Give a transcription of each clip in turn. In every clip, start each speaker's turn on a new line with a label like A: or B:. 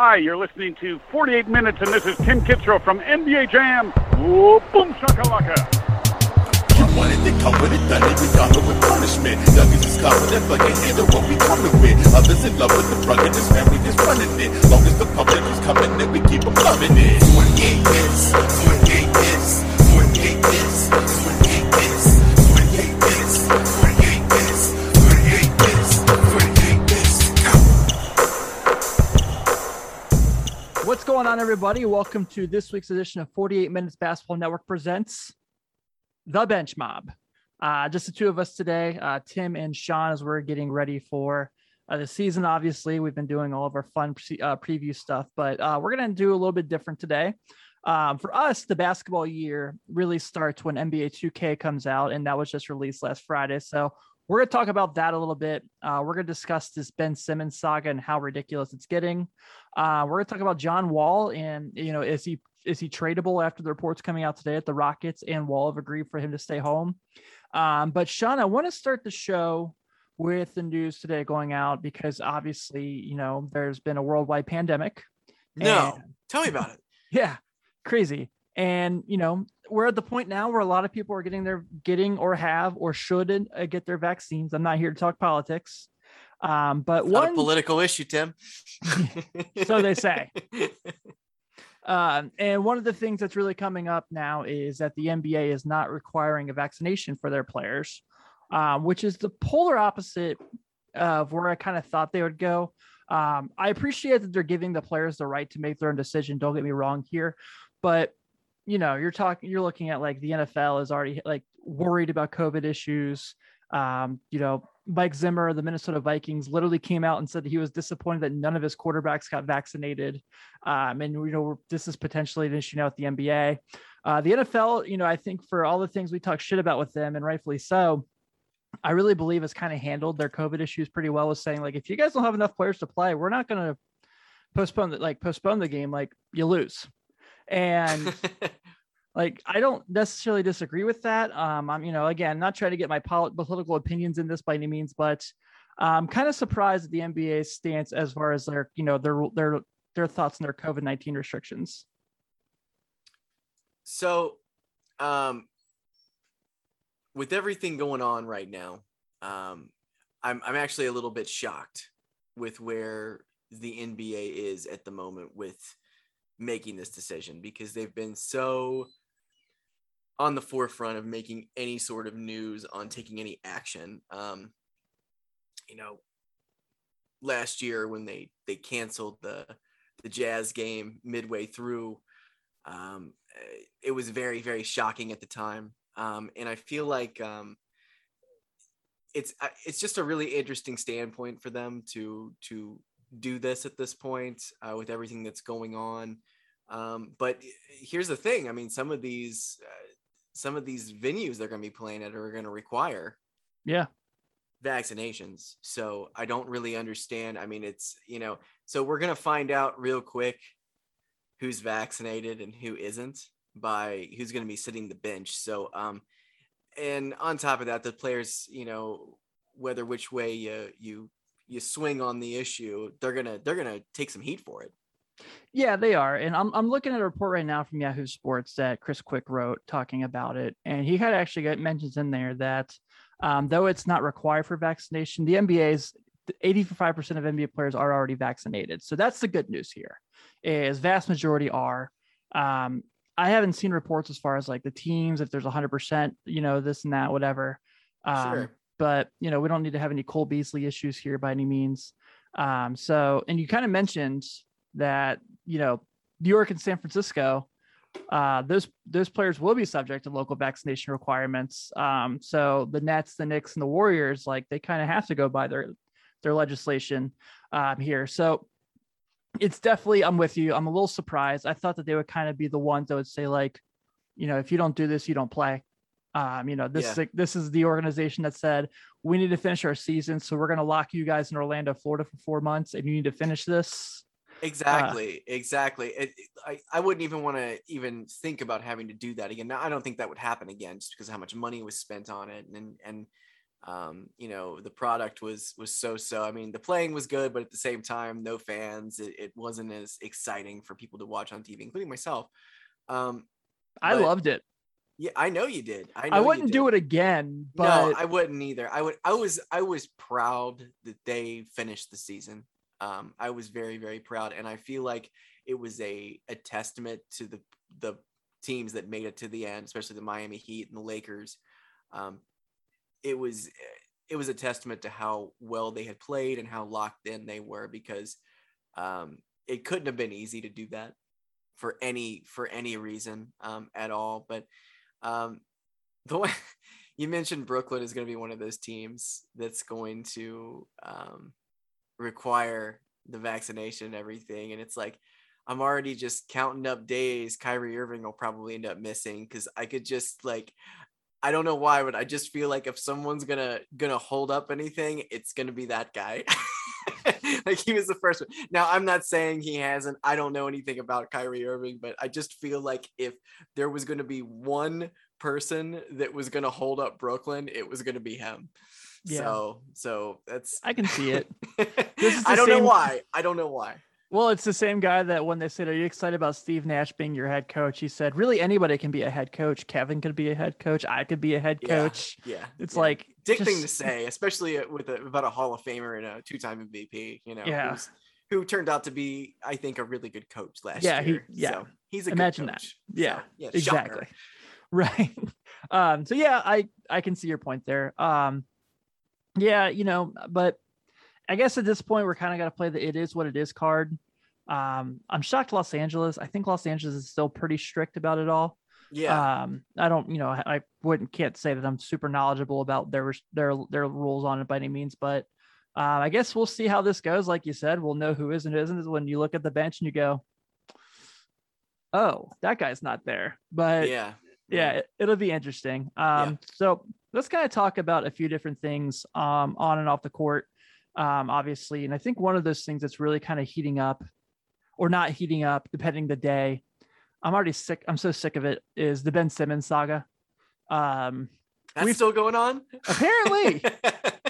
A: Hi, you're listening to 48 Minutes, and this is Tim Kitzrow from NBA Jam. Whoa, boom shakalaka.
B: You wanted to come with it, done it, we got it with punishment. Youngest is confident, but can't handle what we coming with. Others in love with the drug and this family just running it. Long as the public is coming in, we keep them loving it. 28 minutes, 28 minutes, 28 minutes, 28 minutes,
C: going on, everybody? Welcome to this week's edition of 48 Minutes Basketball Network presents The Bench Mob. Uh, just the two of us today, uh, Tim and Sean, as we're getting ready for uh, the season. Obviously, we've been doing all of our fun pre- uh, preview stuff, but uh, we're going to do a little bit different today. Um, for us, the basketball year really starts when NBA 2K comes out, and that was just released last Friday. So we're going to talk about that a little bit. Uh, we're going to discuss this Ben Simmons saga and how ridiculous it's getting. Uh, we're going to talk about John Wall and you know is he is he tradable after the reports coming out today at the Rockets and Wall have agreed for him to stay home. Um, but Sean, I want to start the show with the news today going out because obviously you know there's been a worldwide pandemic.
D: No,
C: And-
D: tell me about it.
C: yeah, crazy. And you know, we're at the point now where a lot of people are getting their getting or have or should uh, get their vaccines. I'm not here to talk politics, um, but
D: a
C: one
D: political issue, Tim.
C: So they say. Um, and one of the things that's really coming up now is that the NBA is not requiring a vaccination for their players, um, which is the polar opposite of where I kind of thought they would go. Um, I appreciate that they're giving the players the right to make their own decision. Don't get me wrong here, but you know, you're talking, you're looking at like the NFL is already like worried about COVID issues. Um, you know, Mike Zimmer, the Minnesota Vikings, literally came out and said that he was disappointed that none of his quarterbacks got vaccinated. Um, and you know, this is potentially an issue now with the NBA. Uh, the NFL, you know, I think for all the things we talk shit about with them, and rightfully so, I really believe has kind of handled their COVID issues pretty well. With saying like, if you guys don't have enough players to play, we're not going to postpone that, like postpone the game. Like you lose, and like I don't necessarily disagree with that. Um, I'm you know again not trying to get my pol- political opinions in this by any means, but I'm kind of surprised at the NBA's stance as far as their you know their their their thoughts on their COVID nineteen restrictions.
D: so, um, with everything going on right now, um, I'm I'm actually a little bit shocked with where the NBA is at the moment with making this decision because they've been so on the forefront of making any sort of news on taking any action. Um, you know, last year when they they canceled the the Jazz game midway through, um, eh, it was very very shocking at the time, um, and I feel like um, it's it's just a really interesting standpoint for them to to do this at this point uh, with everything that's going on. Um, but here's the thing: I mean, some of these uh, some of these venues they're going to be playing at are going to require
C: Yeah,
D: vaccinations. So I don't really understand. I mean, it's, you know, so we're going to find out real quick who's vaccinated and who isn't by who's going to be sitting the bench. So, um, and on top of that, the players, you know, whether which way you, you, you swing on the issue, they're going to, they're going to take some heat for it.
C: Yeah, they are. And I'm, I'm looking at a report right now from Yahoo Sports that Chris Quick wrote talking about it. And he had actually got mentions in there that um, though it's not required for vaccination, the NBA's 85% of NBA players are already vaccinated. So that's the good news here is vast majority are. Um, I haven't seen reports as far as like the teams, if there's 100%, you know, this and that, whatever. Um,
D: Sure.
C: But, you know, we don't need to have any Cole Beasley issues here by any means. Um, so, and you kind of mentioned that you know New York and San Francisco, uh, those those players will be subject to local vaccination requirements. Um, so the Nets, the Knicks, and the Warriors, like they kind of have to go by their their legislation um, here. So it's definitely I'm with you. I'm a little surprised. I thought that they would kind of be the ones that would say like, you know, if you don't do this, you don't play. Um, you know, this
D: Yeah.
C: is like, this is the organization that said we need to finish our season, so we're going to lock you guys in Orlando, Florida, for four months, and you need to finish this.
D: Exactly, exactly. It, it- I, I wouldn't even want to even think about having to do that again. Now, I don't think that would happen again, just because of how much money was spent on it, and and um, you know, the product was was so so. I mean, the playing was good, but at the same time, no fans. It, it wasn't as exciting for people to watch on TV, including myself. Um,
C: I
D: but-
C: loved it.
D: yeah, I know you did. I, know
C: I wouldn't do it again, but
D: no, I wouldn't either. I would. I was. I was proud that they finished the season. Um, I was very, very proud, and I feel like it was a a testament to the the teams that made it to the end, especially the Miami Heat and the Lakers. Um, it was it was a testament to how well they had played and how locked in they were because um, it couldn't have been easy to do that for any for any reason um, at all. But um, the way you mentioned Brooklyn is going to be one of those teams that's going to um, require the vaccination and everything. And it's like, I'm already just counting up days. Kyrie Irving will probably end up missing because I could just like, I don't know why, but I just feel like if someone's gonna gonna hold up anything, it's gonna be that guy. like he was the first one. Now I'm not saying he hasn't. I don't know anything about Kyrie Irving, but I just feel like if there was gonna be one person that was gonna hold up Brooklyn, it was gonna be him.
C: Yeah.
D: So so that's
C: I can see it. This is
D: I don't know why. I don't know why.
C: Well, it's the same guy that when they said, "Are you excited about Steve Nash being your head coach?" He said, "Really, anybody can be a head coach. Kevin could be a head coach. I could be a head coach."
D: Yeah.
C: It's
D: yeah.
C: like
D: dick thing to say, especially uh, with a, about a Hall of Famer and a two-time MVP. You know,
C: Yeah.
D: who's- who turned out to be, I think, a really good coach last
C: Yeah, he-
D: year.
C: yeah.
D: so he's a
C: Imagine
D: good
C: that.
D: coach.
C: Yeah,
D: So, yeah,
C: exactly.
D: shocker.
C: Right. Um, so yeah, I I can see your point there. Um, yeah, you know, but I guess at this point we're kind of got to play the "it is what it is" card. Um, I'm shocked Los Angeles. I think Los Angeles is still pretty strict about it all.
D: Yeah,
C: Um, I don't, you know, I wouldn't can't say that I'm super knowledgeable about their their their rules on it by any means, but uh, I guess we'll see how this goes. Like you said, we'll know who is and isn't when you look at the bench and you go, "Oh, that guy's not there." But
D: yeah,
C: yeah, it, it'll be interesting. Um, so let's kind of talk about a few different things um, on and off the court, um, obviously. And I think one of those things that's really kind of heating up, or not heating up, depending the day. I'm already sick. I'm so sick of it. Is the Ben Simmons saga? Um,
D: That's still going on.
C: apparently,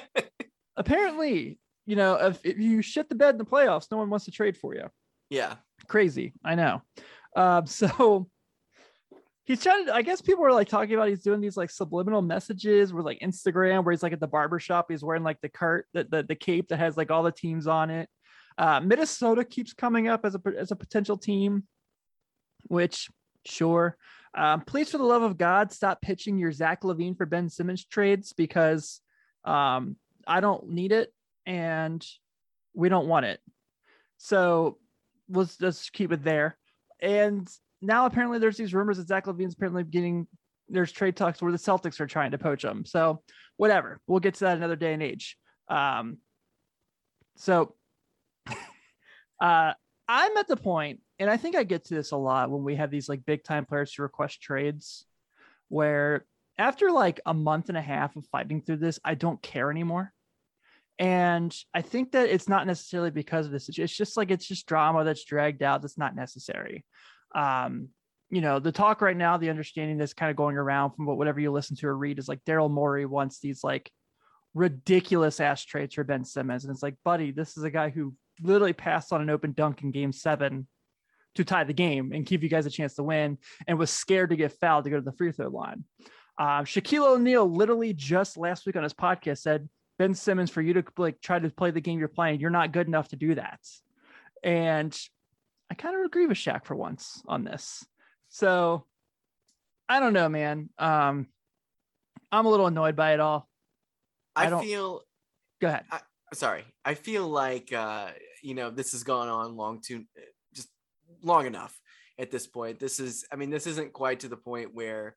C: apparently, you know, if, if you shit the bed in the playoffs, no one wants to trade for you
D: yeah,
C: crazy i know um so he's trying to i guess people are like talking about he's doing these like subliminal messages with like instagram where he's like at the barber shop he's wearing like the cart the, the, the cape that has like all the teams on it. Uh minnesota keeps coming up as a as a potential team which sure. Um please for the love of god stop pitching your zach lavine for ben simmons trades because um i don't need it and we don't want it. So let's just keep it there. And now apparently there's these rumors that Zach LaVine's apparently getting there's trade talks where the Celtics are trying to poach him. So whatever, we'll get to that another day and age. Um, so uh, I'm at the point, and I think I get to this a lot when we have these like big time players who request trades, where after like a month and a half of fighting through this, I don't care anymore. And I think that it's not necessarily because of this. It's just like it's just drama that's dragged out that's not necessary. Um, you know, the talk right now, the understanding that's kind of going around from what whatever you listen to or read is like Daryl Morey wants these like ridiculous ass trades for Ben Simmons. And it's like, buddy, this is a guy who literally passed on an open dunk in game seven to tie the game and give you guys a chance to win and was scared to get fouled to go to the free throw line. Um, Shaquille O'Neal literally just last week on his podcast said, Ben Simmons, for you to like try to play the game you're playing, you're not good enough to do that. And I kind of agree with Shaq for once on this. So I don't know, man. Um, I'm a little annoyed by it all. I
D: I,
C: don't-
D: feel
C: Go ahead.
D: sorry. I feel like uh, you know this has gone on long too, just long enough at this point. This is, I mean, this isn't quite to the point where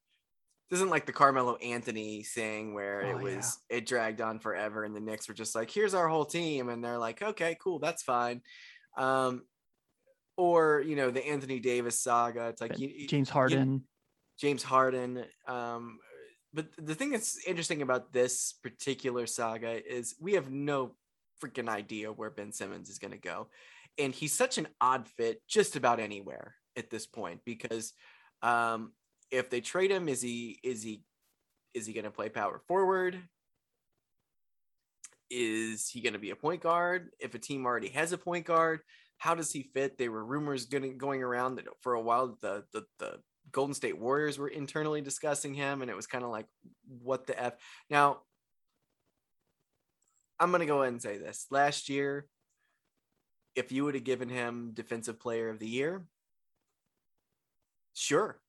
D: this isn't like the Carmelo Anthony thing where
C: Oh,
D: it was it dragged on forever, and the Knicks were just like, "Here's our whole team," and they're like, "Okay, cool, that's fine." Um, or you know the Anthony Davis saga. It's like you, you-
C: James
D: you-
C: Harden.
D: James Harden. Um, but the thing that's interesting about this particular saga is we have no freaking idea where Ben Simmons is going to go. And he's such an odd fit just about anywhere at this point because um, if they trade him, is he is he is he going to play power forward? is he going to be a point guard? If a team already has a point guard, how does he fit? There were rumors getting, going around that for a while the, the the Golden State Warriors were internally discussing him, and it was kind of like, what the f? Now, I'm going to go ahead and say this: last year, if you would have given him Defensive Player of the Year, sure,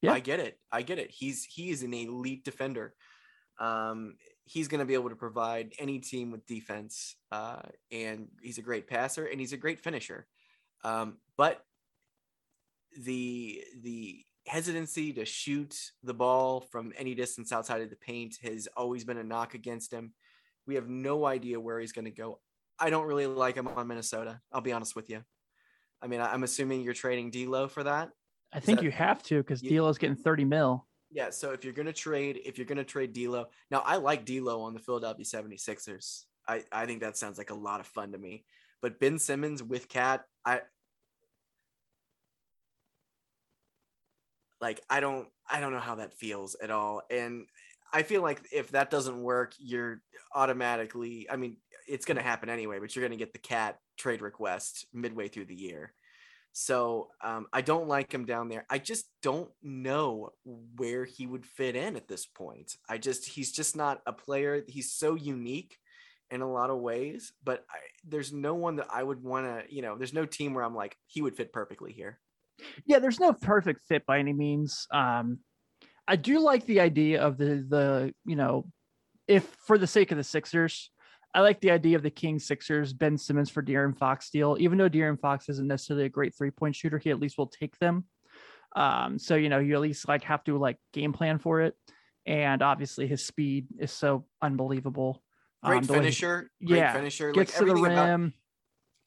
C: Yeah.
D: I get it. I get it. He's he is an elite defender. Um, he's going to be able to provide any team with defense, uh, and he's a great passer and he's a great finisher. Um, but the the hesitancy to shoot the ball from any distance outside of the paint has always been a knock against him. We have no idea where he's going to go. I don't really like him on Minnesota. I'll be honest with you. I mean, I'm assuming you're trading D'Lo for that.
C: I think
D: that-
C: you have to because D'Lo's getting 30 mil.
D: Yeah, so if you're gonna trade, if you're gonna trade D'Lo, now I like D'Lo on the Philadelphia 76ers. I I think that sounds like a lot of fun to me. But Ben Simmons with Cat, I like I don't I don't know how that feels at all. And I feel like if that doesn't work, you're automatically I mean, it's gonna happen anyway, but you're gonna get the Cat trade request midway through the year. So um, I don't like him down there. I just don't know where he would fit in at this point. I just he's just not a player. He's so unique in a lot of ways, but I, there's no one that I would want to. You know, there's no team where I'm like he would fit perfectly here.
C: Yeah, there's no perfect fit by any means. Um, I do like the idea of the the you know, if for the sake of the Sixers, I like the idea of the King Sixers, Ben Simmons for De'Aaron Fox deal. Even though De'Aaron Fox isn't necessarily a great three point shooter, he at least will take them. Um, so you know, you at least like have to like game plan for it. And obviously his speed is so unbelievable.
D: Great
C: Um, way he
D: finisher, great
C: yeah,
D: finisher. Like
C: Gets to the
D: everything about
C: rim.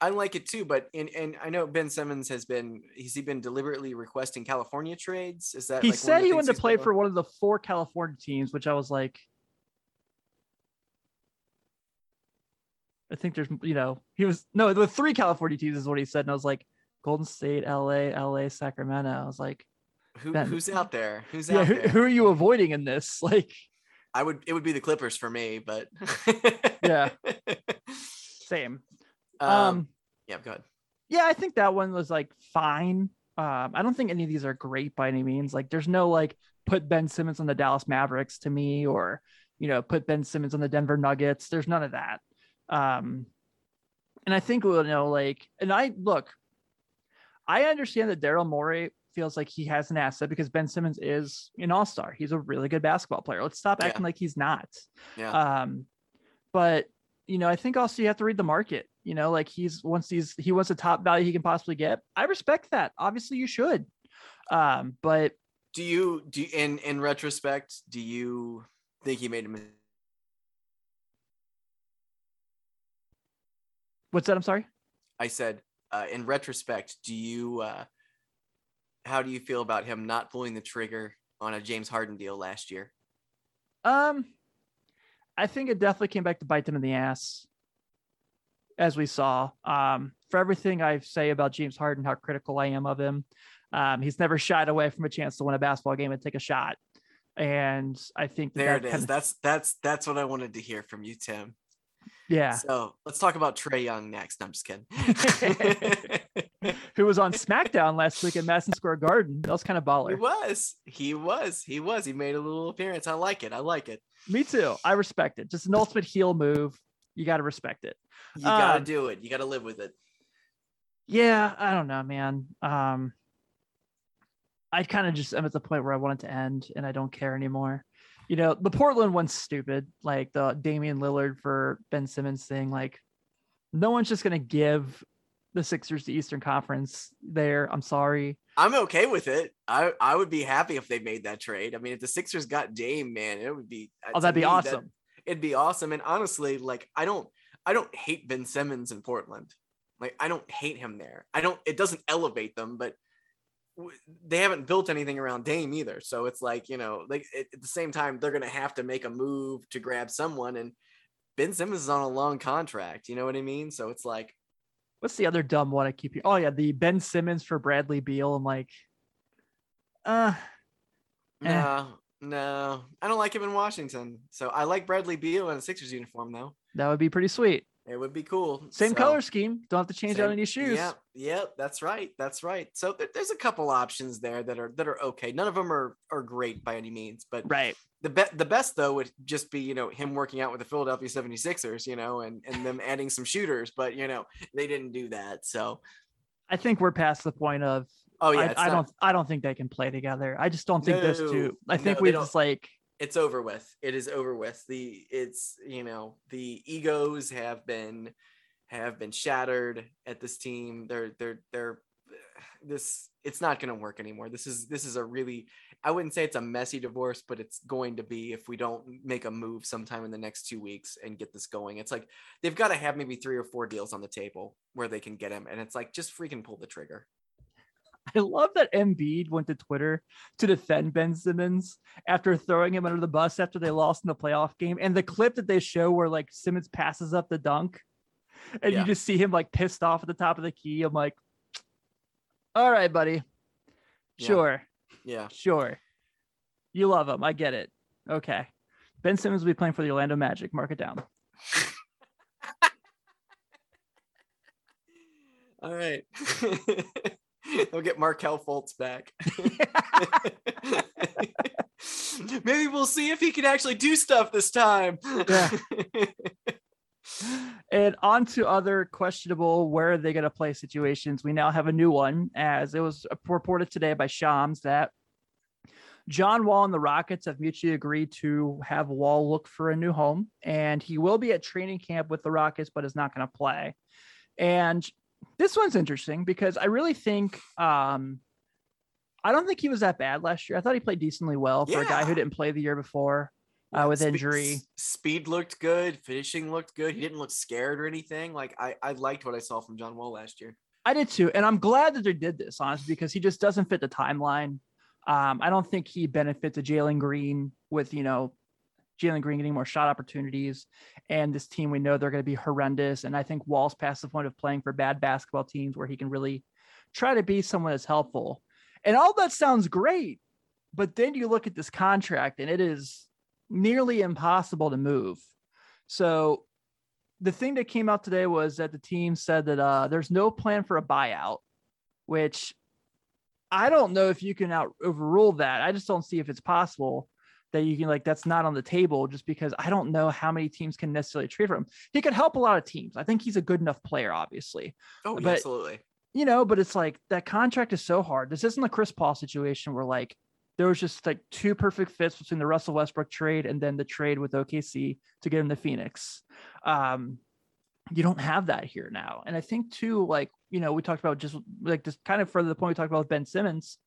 D: I like it too, but and and I know Ben Simmons has been has he been deliberately requesting California trades? Is that
C: he
D: like
C: said he wanted to play for one of the four California teams, which I was like, I think there's, you know, he was no, the three California teams is what he said, and I was like, Golden State, LA, LA, Sacramento. I was like,
D: Who, who's out there? Who's
C: yeah,
D: out
C: who,
D: there?
C: who are you avoiding in this? Like,
D: I would it would be the Clippers for me, but
C: Yeah. same.
D: um,
C: Um,
D: yeah, go ahead.
C: yeah, I think that one was like fine. Um, I don't think any of these are great by any means. Like, there's no like put Ben Simmons on the Dallas Mavericks to me, or you know, put Ben Simmons on the Denver Nuggets. There's none of that. Um, and I think we'll know, like, and I look, I understand that Daryl Morey feels like he has an asset because Ben Simmons is an all star. He's a really good basketball player. Let's stop
D: Yeah.
C: acting like he's not.
D: Yeah.
C: Um, but you know, I think also you have to read the market. You know, like he's once he's he wants the top value he can possibly get. I respect that. Obviously, you should. Um, but
D: do you do you, in in retrospect, do you think he made a
C: what's that? I'm sorry.
D: I said, uh, in retrospect, do you uh, how do you feel about him not pulling the trigger on a James Harden deal last year?
C: Um, I think it definitely came back to bite them in the ass, as we saw. Um, for everything I say about James Harden, how critical I am of him, um, he's never shied away from a chance to win a basketball game and take a shot. And I think that
D: There
C: that
D: it is.
C: kinda-
D: That's that's that's what I wanted to hear from you, Tim.
C: Yeah.
D: So let's talk about Trae Young next. No, I'm just kidding.
C: Who was on SmackDown last week at Madison Square Garden? That was kind of baller.
D: he was. He was. He was. He made a little appearance. I like it. I like it.
C: Me too. I respect it. Just an ultimate heel move. You got to respect it.
D: You gotta
C: Um,
D: do it. You gotta live with it.
C: Yeah, I don't know, man. Um, I kind of just am at the point where I want it to end, and I don't care anymore. You know, the Portland one's stupid, like the Damian Lillard for Ben Simmons thing. Like, no one's just gonna give the Sixers the Eastern Conference there. I'm sorry.
D: I'm okay with it. I I would be happy if they made that trade. I mean, if the Sixers got Dame, man, it would be.
C: Oh, that'd be
D: me, that-
C: awesome.
D: it'd be awesome. And honestly, like I don't I don't hate Ben Simmons in Portland. Like I don't hate him there. I don't. It doesn't elevate them, but they haven't built anything around Dame either. So it's like you know, like at the same time, they're gonna have to make a move to grab someone. And Ben Simmons is on a long contract. You know what I mean? So it's like
C: What's the other dumb one I keep you? Oh yeah, the Ben Simmons for Bradley Beal. I'm like, uh, Eh.
D: no, no, I don't like him in Washington. So I like Bradley Beal in a Sixers uniform though.
C: That would be pretty sweet.
D: It would be cool.
C: Same
D: So-
C: color scheme. Don't have to change out any shoes.
D: Yep, yep, that's right. That's right. So there- there's a couple options there that are that are okay. None of them are are great by any means, but
C: Right.
D: the be- the best though would just be, you know, him working out with the Philadelphia 76ers, you know, and and them adding some shooters, but you know, they didn't do that. So,
C: I think we're past the point of
D: oh yeah,
C: I, I
D: not-
C: don't I don't think they can play together. I just don't think those two. I think
D: no,
C: we just like
D: it's over with. It is over with. The it's, you know, the egos have been have been shattered at this team. They're they're they're this it's not going to work anymore. This is this is a really I wouldn't say it's a messy divorce, but it's going to be if we don't make a move sometime in the next 2 weeks and get this going. It's like they've got to have maybe 3 or 4 deals on the table where they can get him and it's like just freaking pull the trigger.
C: I love that Embiid went to Twitter to defend Ben Simmons after throwing him under the bus after they lost in the playoff game. And the clip that they show where like Simmons passes up the dunk and
D: Yeah.
C: you just see him like pissed off at the top of the key. I'm like, all right, buddy.
D: Yeah.
C: Sure.
D: Yeah.
C: Sure. You love him. I get it. Okay. Ben Simmons will be playing for the Orlando Magic. Mark it down.
D: All right. we'll get Markelle Fultz back. Maybe we'll see if he can actually do stuff this time.
C: Yeah. and on to other questionable where are they going to play situations. We now have a new one, as it was reported today by Shams that John Wall and the Rockets have mutually agreed to have Wall look for a new home, and he will be at training camp with the Rockets, but is not going to play. And this one's interesting because I really think um, I don't think he was that bad last year. I thought he played decently well for a guy who didn't play the year before uh, with
D: Spe-
C: injury.
D: Speed looked good. Finishing looked good. He didn't look scared or anything. Like I, I liked what I saw from John Wall last year.
C: I did too, and I'm glad that they did this, honestly, because he just doesn't fit the timeline. Um, I don't think he benefits a Jalen Green with you know Jalen Green getting more shot opportunities, and this team we know they're going to be horrendous. And I think Wall's past the point of playing for bad basketball teams where he can really try to be someone that's helpful. And all that sounds great, but then you look at this contract, and it is nearly impossible to move. So the thing that came out today was that the team said that uh, there's no plan for a buyout, which I don't know if you can out overrule that. I just don't see if it's possible that you can like that's not on the table just because I don't know how many teams can necessarily trade for him. He could help a lot of teams. I think he's a good enough player, obviously,
D: Oh,
C: But-
D: absolutely.
C: you know, but it's like that contract is so hard. This isn't a Chris Paul situation where like there was just like two perfect fits between the Russell Westbrook trade and then the trade with OKC to get him to Phoenix. Um, you don't have that here now. And I think too, like, you know, we talked about just like just kind of further the point we talked about with Ben Simmons.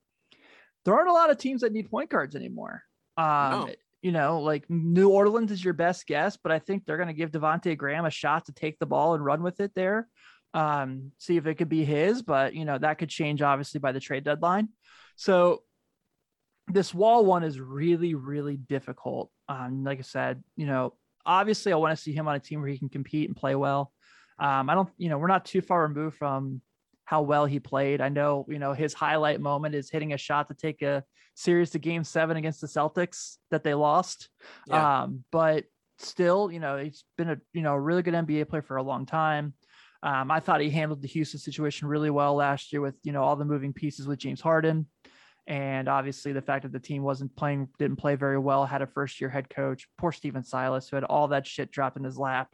C: There aren't a lot of teams that need point guards anymore. Um,
D: No.
C: you know, like New Orleans is your best guess, but I think they're going to give Devonte Graham a shot to take the ball and run with it there. Um, see if it could be his, but you know, that could change obviously by the trade deadline. So this wall one is really, really difficult. Um, like I said, you know, obviously I want to see him on a team where he can compete and play well. Um, I don't, you know, we're not too far removed from how well he played. I know, you know, his highlight moment is hitting a shot to take a series to game seven against the Celtics that they lost.
D: Yeah.
C: Um, but still, you know, he's been a, you know, a really good NBA player for a long time. Um, I thought he handled the Houston situation really well last year with, you know, all the moving pieces with James Harden. And obviously the fact that the team wasn't playing, didn't play very well, had a first year head coach, poor Stephen Silas, who had all that shit dropped in his lap.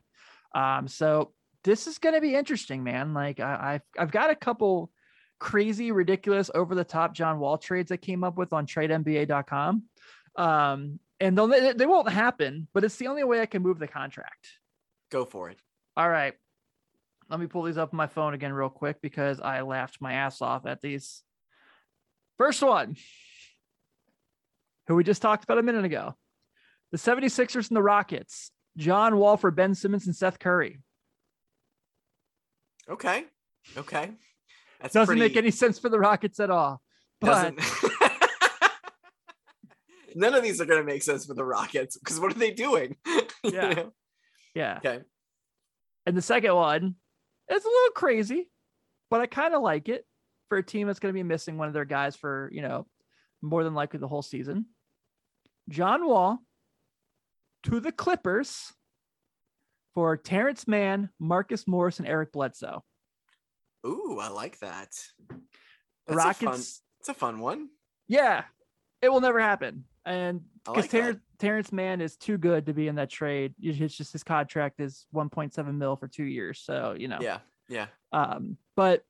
C: Um, so this is going to be interesting, man. Like I, I've, I've got a couple crazy, ridiculous, over the top John Wall trades that came up with on tradenba.com. Um, and they'll, they, they won't happen, but it's the only way I can move the contract.
D: Go for it.
C: All right. Let me pull these up on my phone again real quick because I laughed my ass off at these. First one, who we just talked about a minute ago. The 76ers and the Rockets. John Wall for Ben Simmons and Seth Curry.
D: Okay. Okay. That's
C: Doesn't make any sense for the Rockets at all. But.
D: None of these are going to make sense for the Rockets because what are they doing? You
C: Yeah.
D: know?
C: yeah.
D: Okay.
C: And the second one is a little crazy, but I kind of like it for a team that's going to be missing one of their guys for, you know, more than likely the whole season. John Wall to the Clippers for Terance Mann, Marcus Morris, and Eric Bledsoe.
D: Ooh, I like that. That's
C: Rockets,
D: A fun, it's a fun one.
C: yeah, it will never happen. And because
D: like.
C: Terrence, Terance Mann is too good to be in that trade. It's just his contract is 1.7 mil for two years. So, you know,
D: Yeah, yeah.
C: Um, but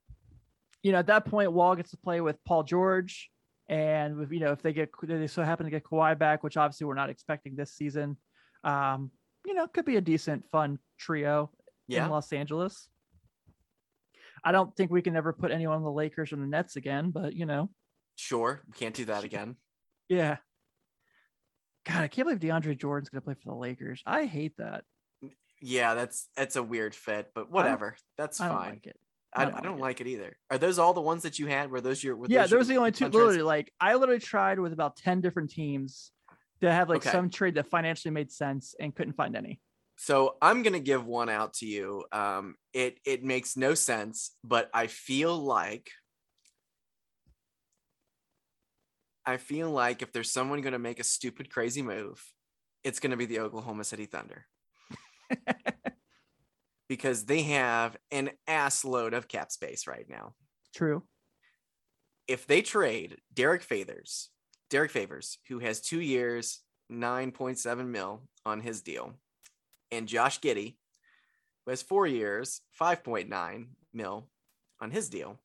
C: you know, at that point, Wall gets to play with Paul George, and with you know, if they get they so happen to get Kawhi back, which obviously we're not expecting this season, um, you know, could be a decent, fun trio
D: Yeah.
C: in Los Angeles. I don't think we can ever put anyone on the Lakers or the Nets again, but you know,
D: Sure. We can't do that again.
C: yeah. God, I can't believe DeAndre Jordan's gonna play for the Lakers. I hate that.
D: Yeah, that's that's a weird fit, but whatever. That's
C: I don't
D: fine.
C: like it.
D: I,
C: I
D: I
C: don't
D: don't,
C: like
D: like, it. either. Are those all the ones that you had? Were those your? Were
C: yeah,
D: those
C: those are
D: your
C: the only two. Literally, like I literally tried with about ten different teams to have like
D: Okay.
C: some trade that financially made sense and couldn't find any.
D: So I'm gonna give one out to you. Um, it it makes no sense, but I feel like I feel like if there's someone gonna make a stupid, crazy move, it's gonna be the Oklahoma City Thunder. because they have an ass load of cap space right now.
C: True.
D: if they trade Derek Favors, Derek Favors, who has two years, 9.7 mil on his deal, and Josh Giddey, who has four years, 5.9 mil on his deal,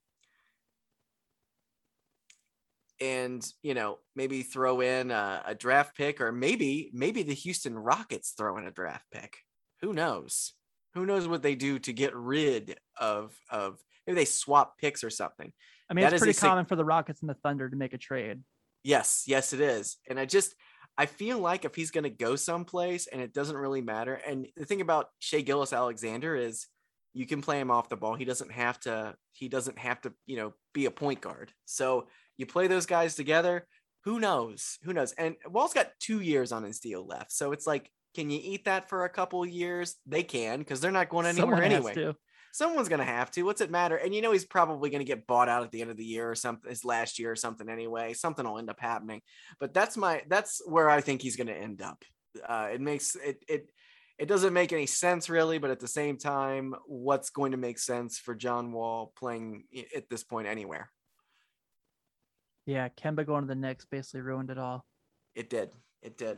D: and you know maybe throw in a, a draft pick, or maybe maybe the Houston Rockets throw in a draft pick. Who knows? Who knows what they do to get rid of of maybe they swap picks or something.
C: I mean,
D: That
C: it's pretty
D: sig-
C: common for the Rockets and the Thunder to make a trade.
D: Yes, yes, it is. And I just I feel like if he's gonna go someplace and it doesn't really matter. And the thing about Shai Gilgeous-Alexander is you can play him off the ball. He doesn't have to, he doesn't have to, you know, be a point guard. So you play those guys together. Who knows? Who knows? And Wall's got two years on his deal left. So it's like, can you eat that for a couple years? They can, because they're not going anywhere
C: Someone
D: anyway
C: to.
D: Someone's gonna have to. What's it matter? And you know he's probably gonna get bought out at the end of the year or something. His last year or something anyway. Something will end up happening. But that's my that's where I think he's gonna end up. Uh, it makes it it it doesn't make any sense really, but at the same time, what's going to make sense for John Wall playing at this point anywhere?
C: Yeah, Kemba going to the Knicks basically ruined it all.
D: It did. It did.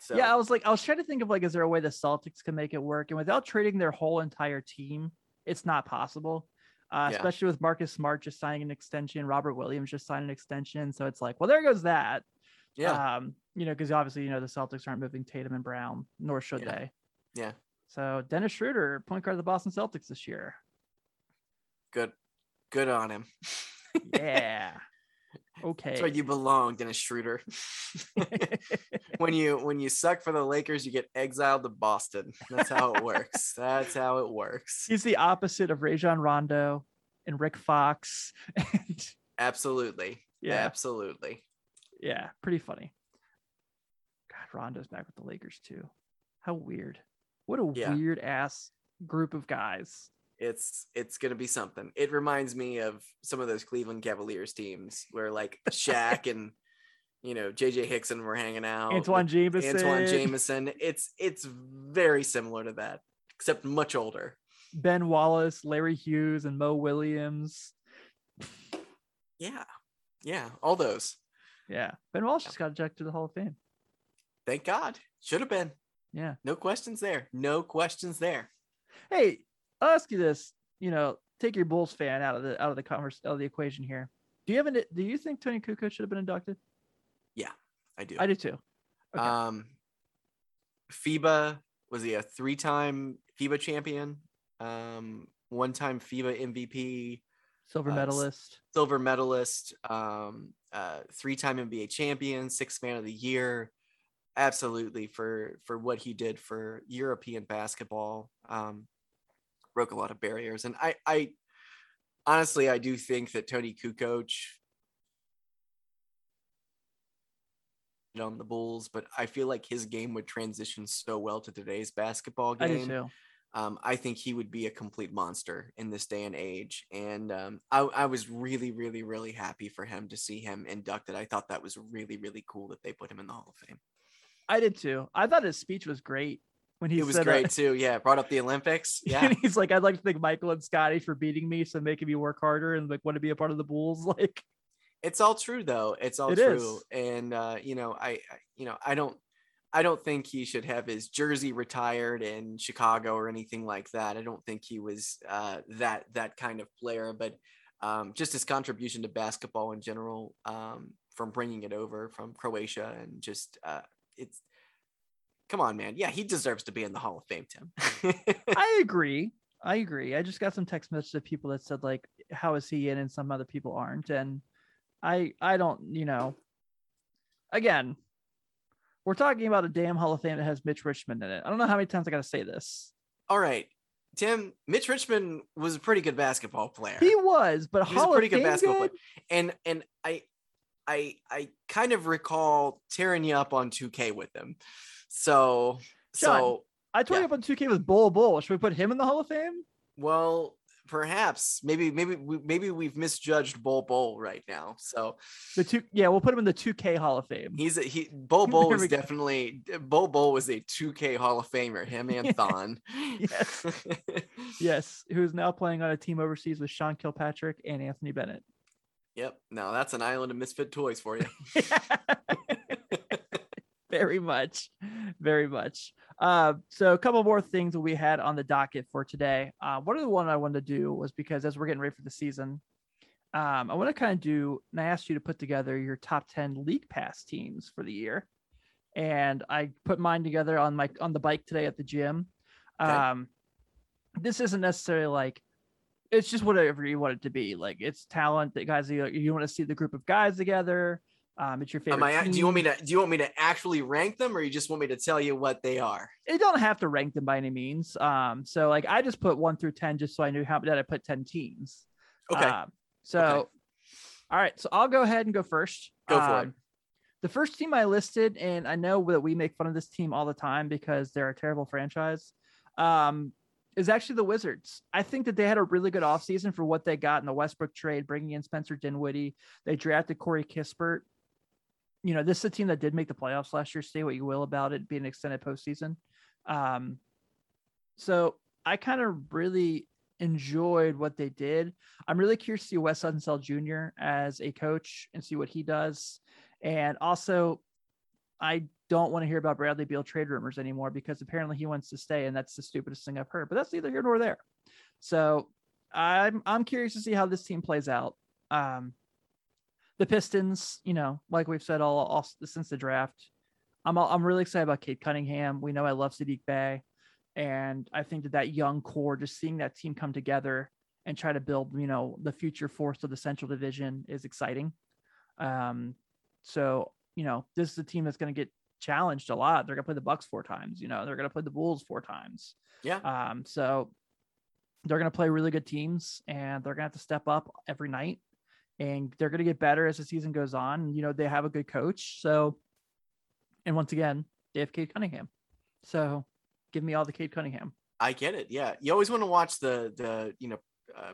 D: So
C: Yeah, I was like, I was trying to think of like, is there a way the Celtics can make it work? And without trading their whole entire team, it's not possible. Uh,
D: Yeah.
C: Especially with Marcus Smart just signing an extension, Robert Williams just signed an extension. So it's like, well, there goes that.
D: yeah,
C: Um, you know, because obviously, you know, the Celtics aren't moving Tatum and Brown, nor should
D: Yeah.
C: they.
D: yeah.
C: So Dennis Schroeder, point guard of the Boston Celtics this year.
D: Good. Good on him.
C: Yeah. Okay.
D: That's where you belong, Dennis Schroeder. when you when you suck for the Lakers, you get exiled to Boston. That's how it works. That's how it works.
C: He's the opposite of Rajon Rondo and Rick Fox. And
D: Absolutely.
C: yeah,
D: Absolutely.
C: yeah, pretty funny. God, Rondo's back with the Lakers too. How weird. What a
D: Yeah.
C: weird ass group of guys.
D: It's it's gonna be something. It reminds me of some of those Cleveland Cavaliers teams where like Shaq and you know JJ Hickson were hanging out. Antawn
C: Jamison.
D: Antawn Jamison. It's it's very similar to that, except much older.
C: Ben Wallace, Larry Hughes, and Mo Williams.
D: Yeah. Yeah. All those.
C: Yeah. Ben Wallace just got ejected to the Hall of Fame.
D: Thank God. Should have been.
C: Yeah.
D: No questions there. No questions there.
C: Hey, ask you this. You know, take your Bulls fan out of the out of the converse out of the equation here. Do you have an do you think Toni Kukoc should have been inducted?
D: Yeah, I do.
C: I do too. Okay.
D: Um, FIBA was he a three-time FIBA champion? Um, one-time FIBA MVP,
C: Silver
D: uh,
C: medalist.
D: silver medalist, um, uh, three-time NBA champion, sixth man of the year. Absolutely for for what he did for European basketball. Um, broke a lot of barriers, and I I honestly I do think that Toni Kukoc on the Bulls, but I feel like his game would transition so well to today's basketball
C: I do
D: game.
C: too.
D: Um, I think he would be a complete monster in this day and age. And um, I, I was really, really, really happy for him to see him inducted. I thought that was really, really cool that they put him in the Hall of Fame.
C: I did too. I thought his speech was great when he
D: it was
C: uh,
D: great too. Yeah, brought up the Olympics. Yeah,
C: and he's like, I'd like to thank Michael and Scotty for beating me, so making me work harder and like want to be a part of the Bulls. Like,
D: it's all true though. It's all
C: It
D: true,
C: is.
D: and uh, you know, I, I, you know, I don't, I don't think he should have his jersey retired in Chicago or anything like that. I don't think he was uh, that that kind of player, but um, just his contribution to basketball in general, um, from bringing it over from Croatia, and just uh, it's. Come on, man. Yeah, he deserves to be in the Hall of Fame, Tim.
C: I agree. I agree. I just got some text messages of people that said like, "How is he in?" and some other people aren't, and I I don't you know. Again, we're talking about a damn Hall of Fame that has Mitch Richmond in it. I don't know how many times I got to say this.
D: All right, Tim. Mitch Richmond was a pretty good basketball player.
C: He was, but
D: He was a pretty good basketball
C: good?
D: player, and and I, I, I kind of recall tearing you up on 2K with him. So,
C: John.
D: so
C: I told
D: Yeah.
C: you up on 2K with Bol Bol. Should we put him in the Hall of Fame?
D: well, perhaps maybe maybe maybe we've misjudged Bol Bol right now. So
C: The two, yeah, we'll put him in the 2K Hall of Fame.
D: he's a, he Bull Bull was definitely Bol Bol was a 2K Hall of Famer. Him and Thon.
C: Yes. Yes, who's now playing on a team overseas with Sean Kilpatrick and Anthony Bennett.
D: yep. Now that's an island of misfit toys for you.
C: Very much very much. Uh so a couple more things that we had on the docket for today. Uh one of the one i wanted to do was because as we're getting ready for the season um i want to kind of do and i asked you to put together your top 10 league pass teams for the year. And i put mine together on my on the bike today at the gym.
D: Okay.
C: um this isn't necessarily like it's just whatever you want it to be. Like it's talent that guys you, you want to see the group of guys together um it's your favorite
D: Am I? Do you want me to? Do you want me to actually rank them, or you just want me to tell you what they are?
C: You don't have to rank them by any means. Um, so like I just put one through ten just so I knew how that I put ten teams.
D: Okay.
C: Um, so
D: Okay.
C: all right, so I'll go ahead and go first.
D: Go for it.
C: Um, The first team I listed, and I know that we make fun of this team all the time because they're a terrible franchise, um, is actually the Wizards. I think that they had a really good offseason for what they got in the Westbrook trade, bringing in Spencer Dinwiddie. They drafted Corey Kispert. You know, this is a team that did make the playoffs last year. Say what you will about it being an extended postseason. Um, so I kind of really enjoyed what they did. I'm really curious to see Wes Unseld Jr. as a coach and see what he does. And also, I don't want to hear about Bradley Beal trade rumors anymore because apparently he wants to stay, and that's the stupidest thing I've heard. But that's neither here nor there. So I'm I'm curious to see how this team plays out. Um, the Pistons, you know, like we've said all, all since the draft, I'm I'm really excited about Cade Cunningham. We know I love Saddiq Bey, and I think that that young core, just seeing that team come together and try to build, you know, the future force of the Central Division is exciting. Um, so you know, this is a team that's going to get challenged a lot. They're going to play the Bucks four times. You know, they're going to play the Bulls four times.
D: Yeah.
C: Um, so they're going to play really good teams, and they're going to have to step up every night, and they're going to get better as the season goes on. You know, they have a good coach, so and once again, they have Cade Cunningham. So give me all the Cade Cunningham.
D: I get it. Yeah, you always want to watch the the you know uh,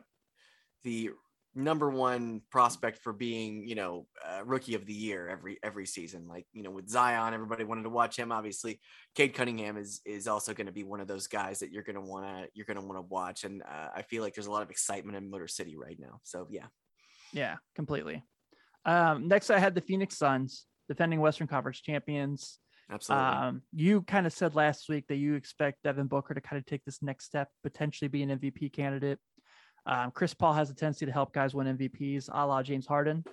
D: the number one prospect for being you know uh, rookie of the year every every season. Like you know with Zion, everybody wanted to watch him. Obviously, Cade Cunningham is is also going to be one of those guys that you're going to want to you're going to want to watch. And uh, I feel like there's a lot of excitement in Motor City right now. So yeah,
C: Yeah, completely. Um, next, I had the Phoenix Suns, defending Western Conference champions.
D: absolutely.
C: Um, you kind of said last week that you expect Devin Booker to kind of take this next step, potentially be an MVP candidate. Um, Chris Paul has a tendency to help guys win MVPs, a la James Harden.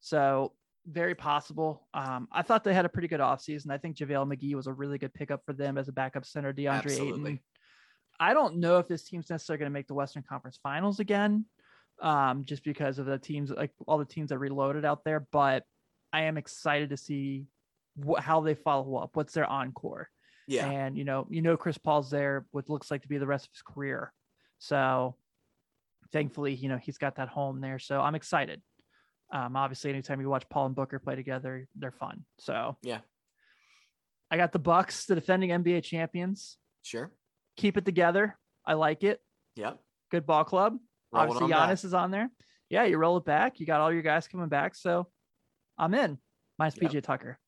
C: So very possible. Um, I thought they had a pretty good offseason. I think JaVale McGee was a really good pickup for them as a backup center, DeAndre
D: Absolutely.
C: Ayton. I don't know if this team's necessarily going to make the Western Conference Finals again, um, just because of the teams, like all the teams that reloaded out there. But I am excited to see wh- how they follow up. What's their encore?
D: yeah,
C: And you know, you know, Chris Paul's there. What looks like to be the rest of his career. So, thankfully, you know, he's got that home there. So I'm excited. Um, obviously, anytime you watch Paul and Booker play together, they're fun. So
D: Yeah.
C: I got the Bucks, the defending NBA champions.
D: sure.
C: Keep it together. I like it.
D: Yep.
C: Good ball club. Obviously,
D: on back.
C: Giannis is on there. Yeah, you roll it back. You got all your guys coming back. So I'm in. Minus
D: Yep.
C: PJ Tucker,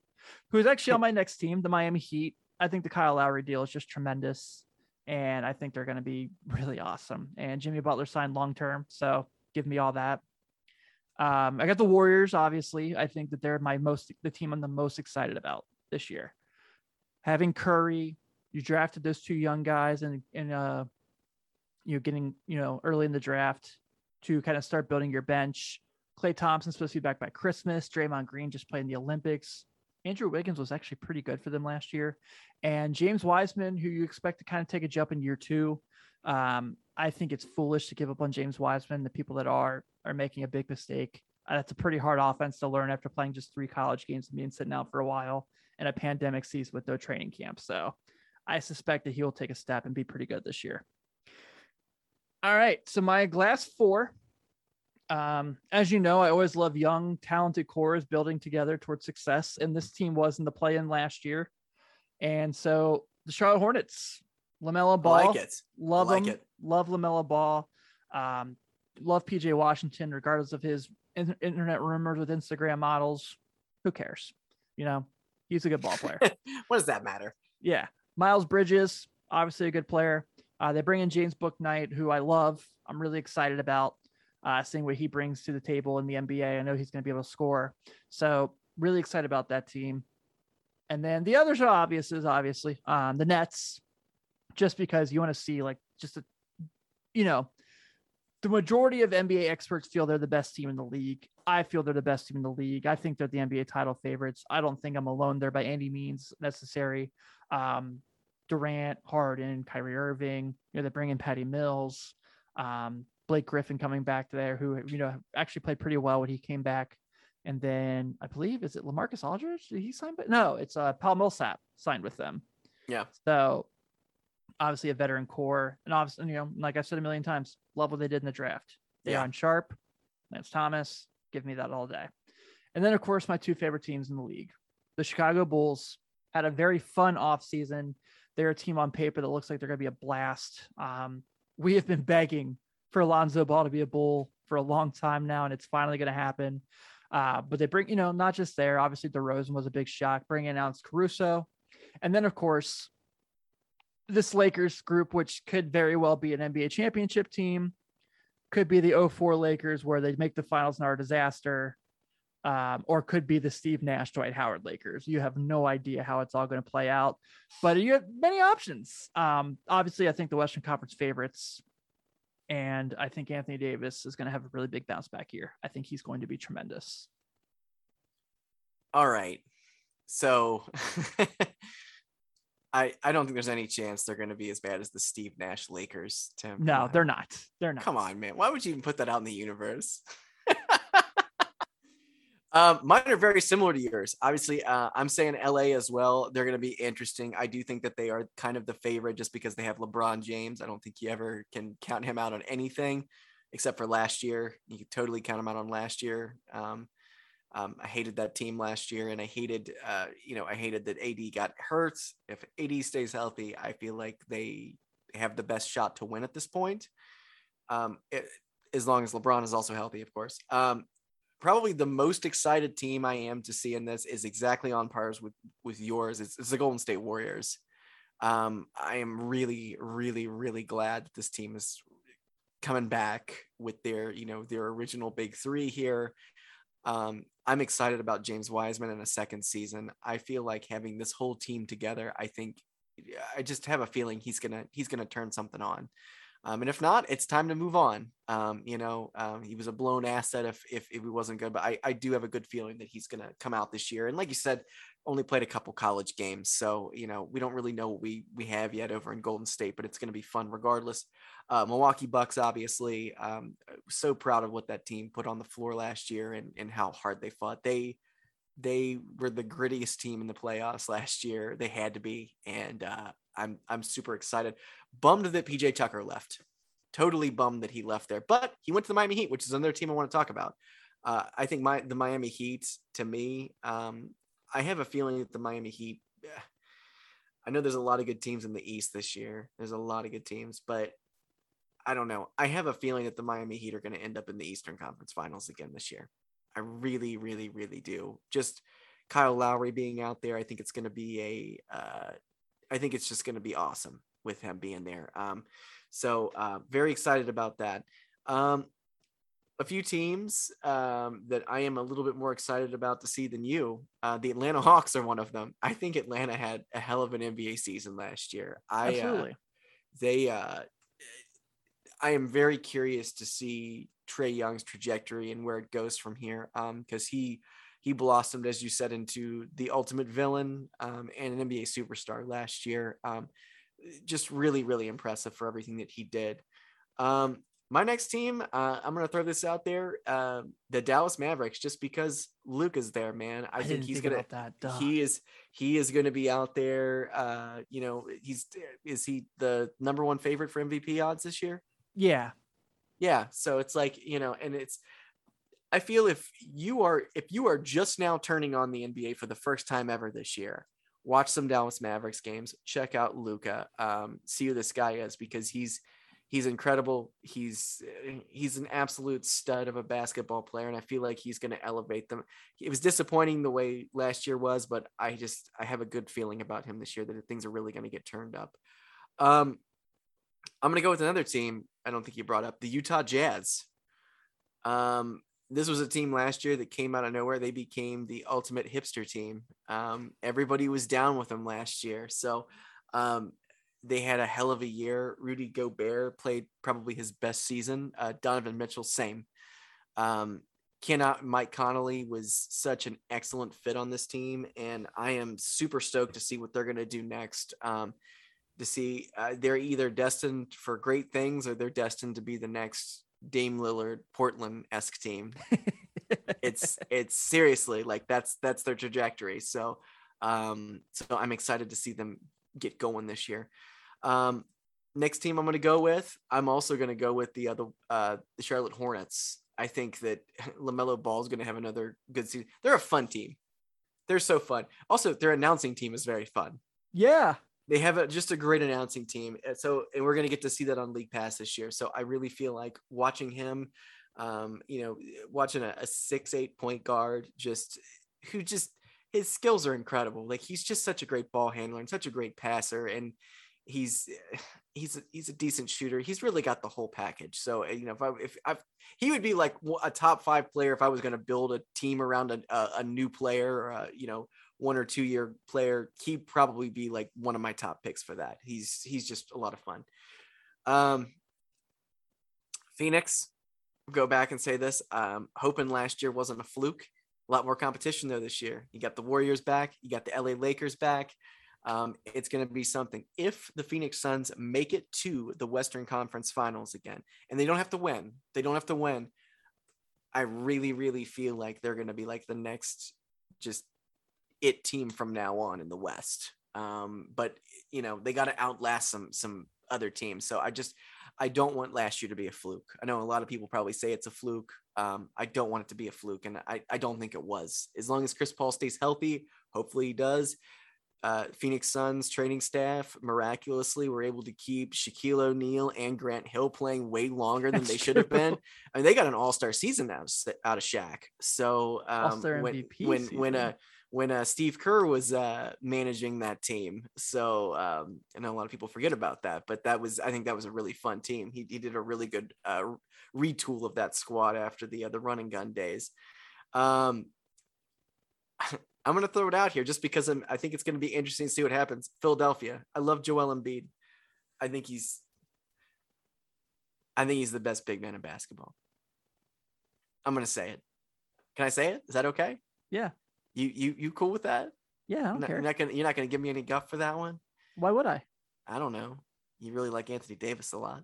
C: who is actually on my next team, the Miami Heat. I think the Kyle Lowry deal is just tremendous, and I think they're going to be really awesome. And Jimmy Butler signed long term, so give me all that. Um, I got the Warriors. Obviously, I think that they're my most the team I'm the most excited about this year. Having Curry, you drafted those two young guys, and and uh, you know, getting you know early in the draft to kind of start building your bench. Klay Thompson's supposed to be back by Christmas. Draymond Green just played in the Olympics. Andrew Wiggins was actually pretty good for them last year. And James Wiseman, who you expect to kind of take a jump in year two. Um, I think it's foolish to give up on James Wiseman. The people that are are making a big mistake. Uh, that's a pretty hard offense to learn after playing just three college games and being sitting out for a while in a pandemic season with no training camp. So I suspect that he will take a step and be pretty good this year. All right. So my glass four. Um, as you know, I always love young, talented cores building together towards success, and this team was in the play-in last year. And so the Charlotte Hornets, LaMelo Ball,
D: I like it.
C: love
D: I like
C: him,
D: it.
C: love LaMelo Ball, um, love PJ Washington, regardless of his in- internet rumors with Instagram models. Who cares? You know, he's a good ball player.
D: what does that matter?
C: Yeah. Miles Bridges, obviously a good player. Uh, they bring in James Bouknight, who I love. I'm really excited about uh, seeing what he brings to the table in the NBA. I know he's going to be able to score. So, really excited about that team. And then the others are obvious, is obviously um, the Nets, just because you want to see like just a, you know, the majority of NBA experts feel they're the best team in the league. I feel they're the best team in the league. I think they're the NBA title favorites. I don't think I'm alone there by any means necessary. Um, Durant, Harden, Kyrie Irving, you know, they bring in Patty Mills, um, Blake Griffin coming back there, who, you know, actually played pretty well when he came back. And then I believe, is it LaMarcus Aldridge? Did he sign? But no, it's uh, Paul Millsap signed with them.
D: Yeah.
C: So obviously a veteran core. And obviously, you know, like I've said a million times, love what they did in the draft.
D: Yeah.
C: Day'Ron Sharpe, Lance Thomas, give me that all day. And then, of course, my two favorite teams in the league, the Chicago Bulls, had a very fun offseason. They're a team on paper that looks like they're going to be a blast. Um, we have been begging for Alonzo Ball to be a Bull for a long time now, and it's finally going to happen. Uh, but they bring, you know, not just there. Obviously, DeRozan was a big shock, bringing in Alex Caruso. And then, of course, this Lakers group, which could very well be an NBA championship team, could be the 04 Lakers where they make the finals and are a disaster, um, or could be the Steve Nash, Dwight Howard Lakers. You have no idea how it's all going to play out, but you have many options. Um, obviously, I think the Western Conference favorites, and I think Anthony Davis is going to have a really big bounce back year. I think he's going to be tremendous.
D: All right. So I I don't think there's any chance they're going to be as bad as the Steve Nash Lakers. Tim,
C: No, they're not. They're not.
D: Come on, man. Why would you even put that out in the universe? um, mine are very similar to yours. Obviously, uh, I'm saying LA as well. They're going to be interesting. I do think that they are kind of the favorite just because they have LeBron James. I don't think you ever can count him out on anything except for last year. You could totally count him out on last year. Um, um, I hated that team last year, and I hated, uh, you know, I hated that AD got hurt. If AD stays healthy, I feel like they have the best shot to win at this point. Um, it, as long as LeBron is also healthy, of course. Um, probably the most excited team I am to see in this is exactly on pars with with yours. It's, it's the Golden State Warriors. Um, I am really, really, really glad that this team is coming back with their, you know, their original big three here. Um, I'm excited about James Wiseman in a second season. I feel like having this whole team together, I think I just have a feeling he's gonna he's gonna turn something on. Um, and if not, it's time to move on. Um, you know, um, he was a blown asset if, if if he wasn't good, but I, I do have a good feeling that he's gonna come out this year. And like you said, only played a couple college games, so you know we don't really know what we we have yet over in Golden State, but it's gonna be fun regardless. Uh, Milwaukee Bucks, obviously, um, so proud of what that team put on the floor last year and and how hard they fought. They they were the grittiest team in the playoffs last year. They had to be, and uh, I'm I'm super excited. Bummed that PJ Tucker left. Totally bummed that he left there, but he went to the Miami Heat, which is another team I want to talk about. Uh, I think my the Miami Heat, to me, um, I have a feeling that the Miami Heat. I know there's a lot of good teams in the East this year. There's a lot of good teams, but I don't know. I have a feeling that the Miami Heat are going to end up in the Eastern Conference Finals again this year. I really, really, really do. Just Kyle Lowry being out there, I think it's going to be a uh, I think it's just going to be awesome with him being there. Um, so uh, very excited about that. Um, a few teams um, that I am a little bit more excited about to see than you. Uh, the Atlanta Hawks are one of them. I think Atlanta had a hell of an NBA season last year. I,
C: Absolutely.
D: Uh, they, uh, I am very curious to see Trae Young's trajectory and where it goes from here. Um, because he he blossomed, as you said, into the ultimate villain um, and an NBA superstar last year. Um, just really, really impressive for everything that he did. Um, my next team, uh, I'm going to throw this out there: uh, the Dallas Mavericks, just because Luke is there, man. I,
C: I
D: think he's
C: think
D: gonna.
C: about that. Duh.
D: He is he is going to be out there. Uh, you know, he's is he the number one favorite for MVP odds this year?
C: Yeah,
D: Yeah. So it's like you know, and it's. I feel if you are if you are just now turning on the NBA for the first time ever this year, watch some Dallas Mavericks games. Check out Luka. Um, see who this guy is because he's he's incredible. He's he's an absolute stud of a basketball player, and I feel like he's going to elevate them. It was disappointing the way last year was, but I just I have a good feeling about him this year that things are really going to get turned up. Um, I'm going to go with another team. I don't think you brought up the Utah Jazz. Um, this was a team last year that came out of nowhere. They became the ultimate hipster team. Um, everybody was down with them last year. So um, they had a hell of a year. Rudy Gobert played probably his best season. Uh, Donovan Mitchell, same. Um, cannot Mike Conley was such an excellent fit on this team, and I am super stoked to see what they're going to do next. Um, to see uh, they're either destined for great things or they're destined to be the next Dame Lillard Portland esque team. it's it's seriously like that's that's their trajectory. So um so I'm excited to see them get going this year. Um next team I'm going to go with, I'm also going to go with the other uh the Charlotte Hornets. I think that LaMelo Ball is going to have another good season. They're a fun team. They're so fun. Also, their announcing team is very fun
C: yeah.
D: They have a, just a great announcing team. So, and we're going to get to see that on League Pass this year. So I really feel like watching him, um, you know, watching a, a six, eight point guard, just who just his skills are incredible. Like he's just such a great ball handler and such a great passer. And he's, he's, a, he's a decent shooter. He's really got the whole package. So, you know, if I, if I, he would be like a top five player if I was going to build a team around a, a, new player, you know, one or two year player, he'd probably be like one of my top picks for that. He's he's just a lot of fun. Um, Phoenix, go back and say this. Um, hoping last year wasn't a fluke. A lot more competition though this year. You got the Warriors back. You got the LA Lakers back. Um, it's going to be something. If the Phoenix Suns make it to the Western Conference Finals again, and they don't have to win, they don't have to win. I really, really feel like they're going to be like the next just it team from now on in the West. Um, but you know they got to outlast some some other teams. So I just I don't want last year to be a fluke. I know a lot of people probably say it's a fluke. Um, I don't want it to be a fluke, and I I don't think it was. As long as Chris Paul stays healthy, hopefully he does. Uh, Phoenix Suns training staff miraculously were able to keep Shaquille O'Neal and Grant Hill playing way longer than
C: That's
D: they should have been. I mean, they got an All Star season out of, out of Shaq. So um, when
C: MVP
D: when when
C: season.
D: When uh, Steve Kerr was uh, managing that team. So um, I know a lot of people forget about that, but that was I think that was a really fun team. He, he did a really good uh, retool of that squad after the the running gun days. Um, I'm gonna throw it out here just because I'm, I think it's gonna be interesting to see what happens. Philadelphia. I love Joel Embiid. I think he's I think he's the best big man in basketball. I'm gonna say it. Can I say it? Is that okay?
C: Yeah.
D: You you you cool with that?
C: Yeah. I
D: You're
C: don't care.
D: you're not gonna you're not gonna give me any guff for that one.
C: Why would I?
D: I don't know. You really like Anthony Davis a lot.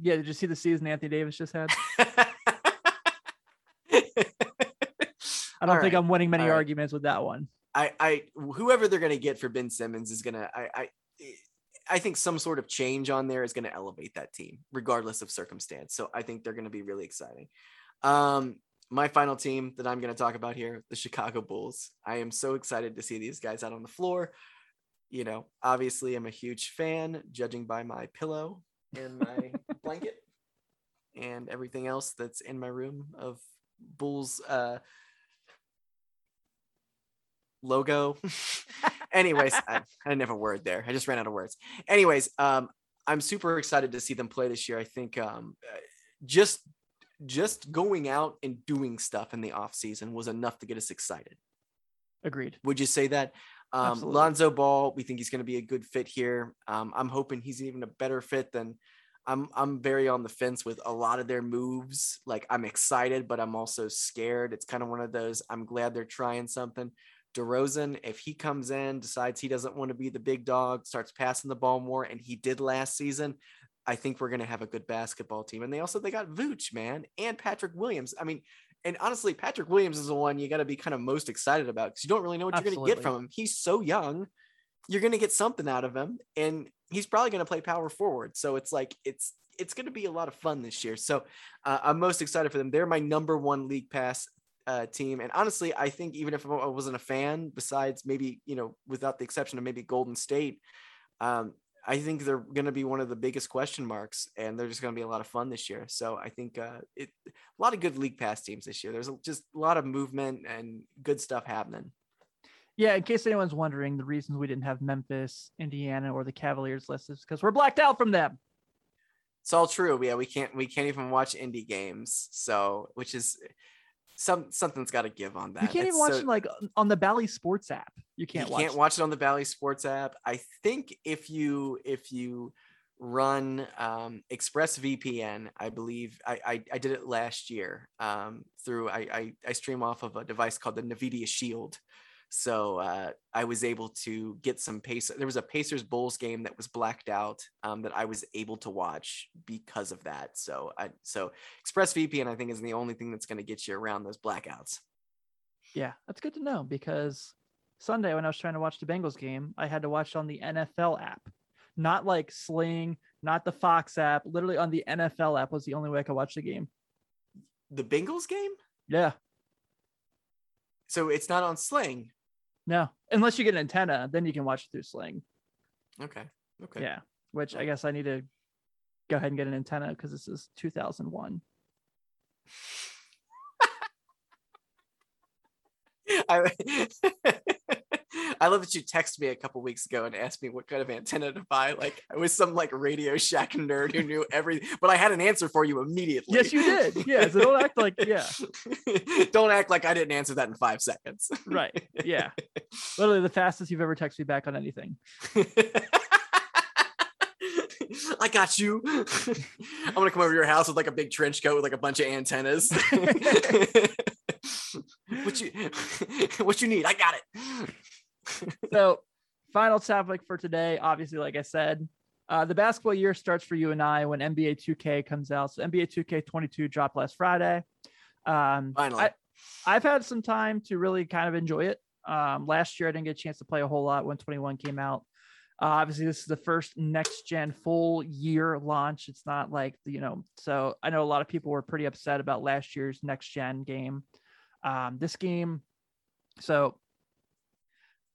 C: Yeah. Did you see the season Anthony Davis just had? I don't think I'm winning many
D: All right.
C: arguments with that one.
D: I, I, whoever they're gonna get for Ben Simmons is gonna, I, I, I think some sort of change on there is gonna elevate that team, regardless of circumstance. So I think they're gonna be really exciting. Um, my final team that I'm gonna talk about here, the Chicago Bulls. I am so excited to see these guys out on the floor. You know, obviously, I'm a huge fan, judging by my pillow and my blanket and everything else that's in my room of Bulls uh, logo. Anyways, I, I didn't have a word there. I just ran out of words. Anyways, um, I'm super excited to see them play this year. I think um, just just going out and doing stuff in the off season was enough to get us excited.
C: Agreed.
D: Would you say that? Um,
C: Absolutely.
D: Lonzo Ball, we think he's going to be a good fit here. Um, I'm hoping he's even a better fit than. I'm I'm very on the fence with a lot of their moves. Like I'm excited, but I'm also scared. It's kind of one of those. I'm glad they're trying something. DeRozan, if he comes in, decides he doesn't want to be the big dog, starts passing the ball more, and he did last season, I think we're going to have a good basketball team. And they also they got Vooch, man, and Patrick Williams. I mean, and honestly, Patrick Williams is the one you got to be kind of most excited about because you don't really know what you're going to get from him. He's so young. You're going to get something out of him, and he's probably going to play power forward. So it's like it's it's going to be a lot of fun this year. So uh, I'm most excited for them. They're my number one league pass uh, team, and honestly, I think even if I wasn't a fan, besides maybe you know, without the exception of maybe Golden State, um, I think they're going to be one of the biggest question marks, and they're just going to be a lot of fun this year. So I think uh, it a lot of good league pass teams this year. There's just a lot of movement and good stuff happening.
C: Yeah, in case anyone's wondering, the reasons we didn't have Memphis, Indiana, or the Cavaliers listed is because we're blacked out from them.
D: It's all true. Yeah, we can't we can't even watch indie games. So which is some something's got to give on that.
C: You can't
D: It's
C: even watch
D: so-
C: it like on the Bally Sports app. You can't
D: you
C: watch.
D: can't watch it on the Bally Sports app. I think if you if you run um, ExpressVPN, I believe I, I I did it last year um, through I, I I stream off of a device called the Nvidia Shield. So uh, I was able to get some pace. There was a Pacers Bulls game that was blacked out um, that I was able to watch because of that. So I so ExpressVPN I think is the only thing that's going to get you around those blackouts.
C: Yeah, that's good to know because Sunday when I was trying to watch the Bengals game, I had to watch it on the NFL app, not like Sling, not the Fox app. Literally on the NFL app was the only way I could watch the game.
D: The Bengals game.
C: Yeah,
D: So it's not on Sling.
C: No, unless you get an antenna, then you can watch it through Sling.
D: Okay. Okay.
C: Yeah, which I guess I need to go ahead and get an antenna because this is 2001.
D: I, I love that you texted me a couple weeks ago and asked me what kind of antenna to buy. Like I was some like Radio Shack nerd who knew everything, but I had an answer for you immediately.
C: Yes, you did. Yeah, so don't act like yeah,
D: don't act like I didn't answer that in five seconds.
C: right. Yeah, literally the fastest you've ever texted me back on anything.
D: I got you. I'm gonna come over to your house with like a big trench coat with like a bunch of antennas. what you what you need? I got it.
C: So final topic for today obviously like i said uh, the basketball year starts for you and i when nba 2k comes out. So nba 2k 22 dropped last friday. Um,
D: Finally.
C: I, i've had some time to really kind of enjoy it. Um, last year i didn't get a chance to play a whole lot when 21 came out. Uh, obviously this is the first next gen full year launch. It's not like you know so i know a lot of people were pretty upset about last year's next gen game um, this game. So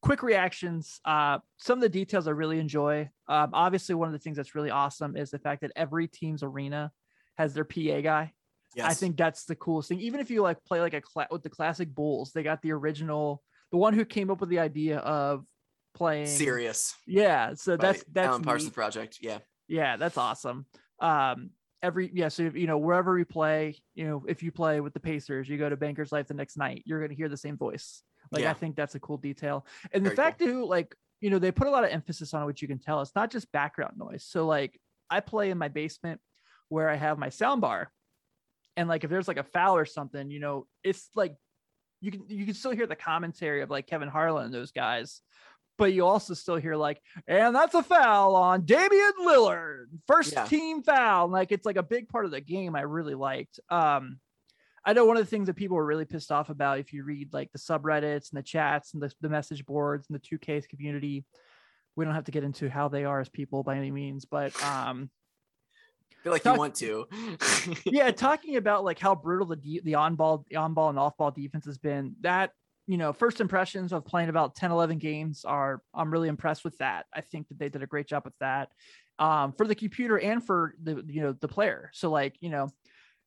C: quick reactions. Uh, some of the details I really enjoy. Um, obviously, one of the things that's really awesome is the fact that every team's arena has their PA guy.
D: Yes.
C: I think that's the coolest thing. Even if you like play like a cla- with the classic Bulls, they got the original, the one who came up with the idea of playing.
D: serious.
C: Yeah, so that's that's
D: Alan Parsons
C: neat.
D: project. Yeah.
C: Yeah, that's awesome. Um, every yeah, so you know wherever we play, you know if you play with the Pacers, you go to Bankers Life the next night, you're gonna hear the same voice. Like
D: Yeah.
C: I think that's a cool detail, and the
D: Very
C: fact too, like you know they put a lot of emphasis on it, which you can tell. It's not just background noise. So like I play in my basement where I have my sound bar, and like if there's like a foul or something, you know, it's like you can you can still hear the commentary of like Kevin Harlan and those guys, but you also still hear like, and that's a foul on Damian Lillard, first
D: Yeah.
C: team foul. Like it's like a big part of the game. I really liked. Um, I know one of the things that people were really pissed off about if you read like the subreddits and the chats and the, the message boards and the 2K community. We don't have to get into how they are as people by any means, but um,
D: I feel like
C: Talk-
D: you want to.
C: yeah, talking about like how brutal the de- the on ball, the on ball and off ball defense has been. That you know, first impressions of playing about 10, 11 games are I'm really impressed with that. I think that they did a great job with that um, for the computer and for the you know the player. So like you know,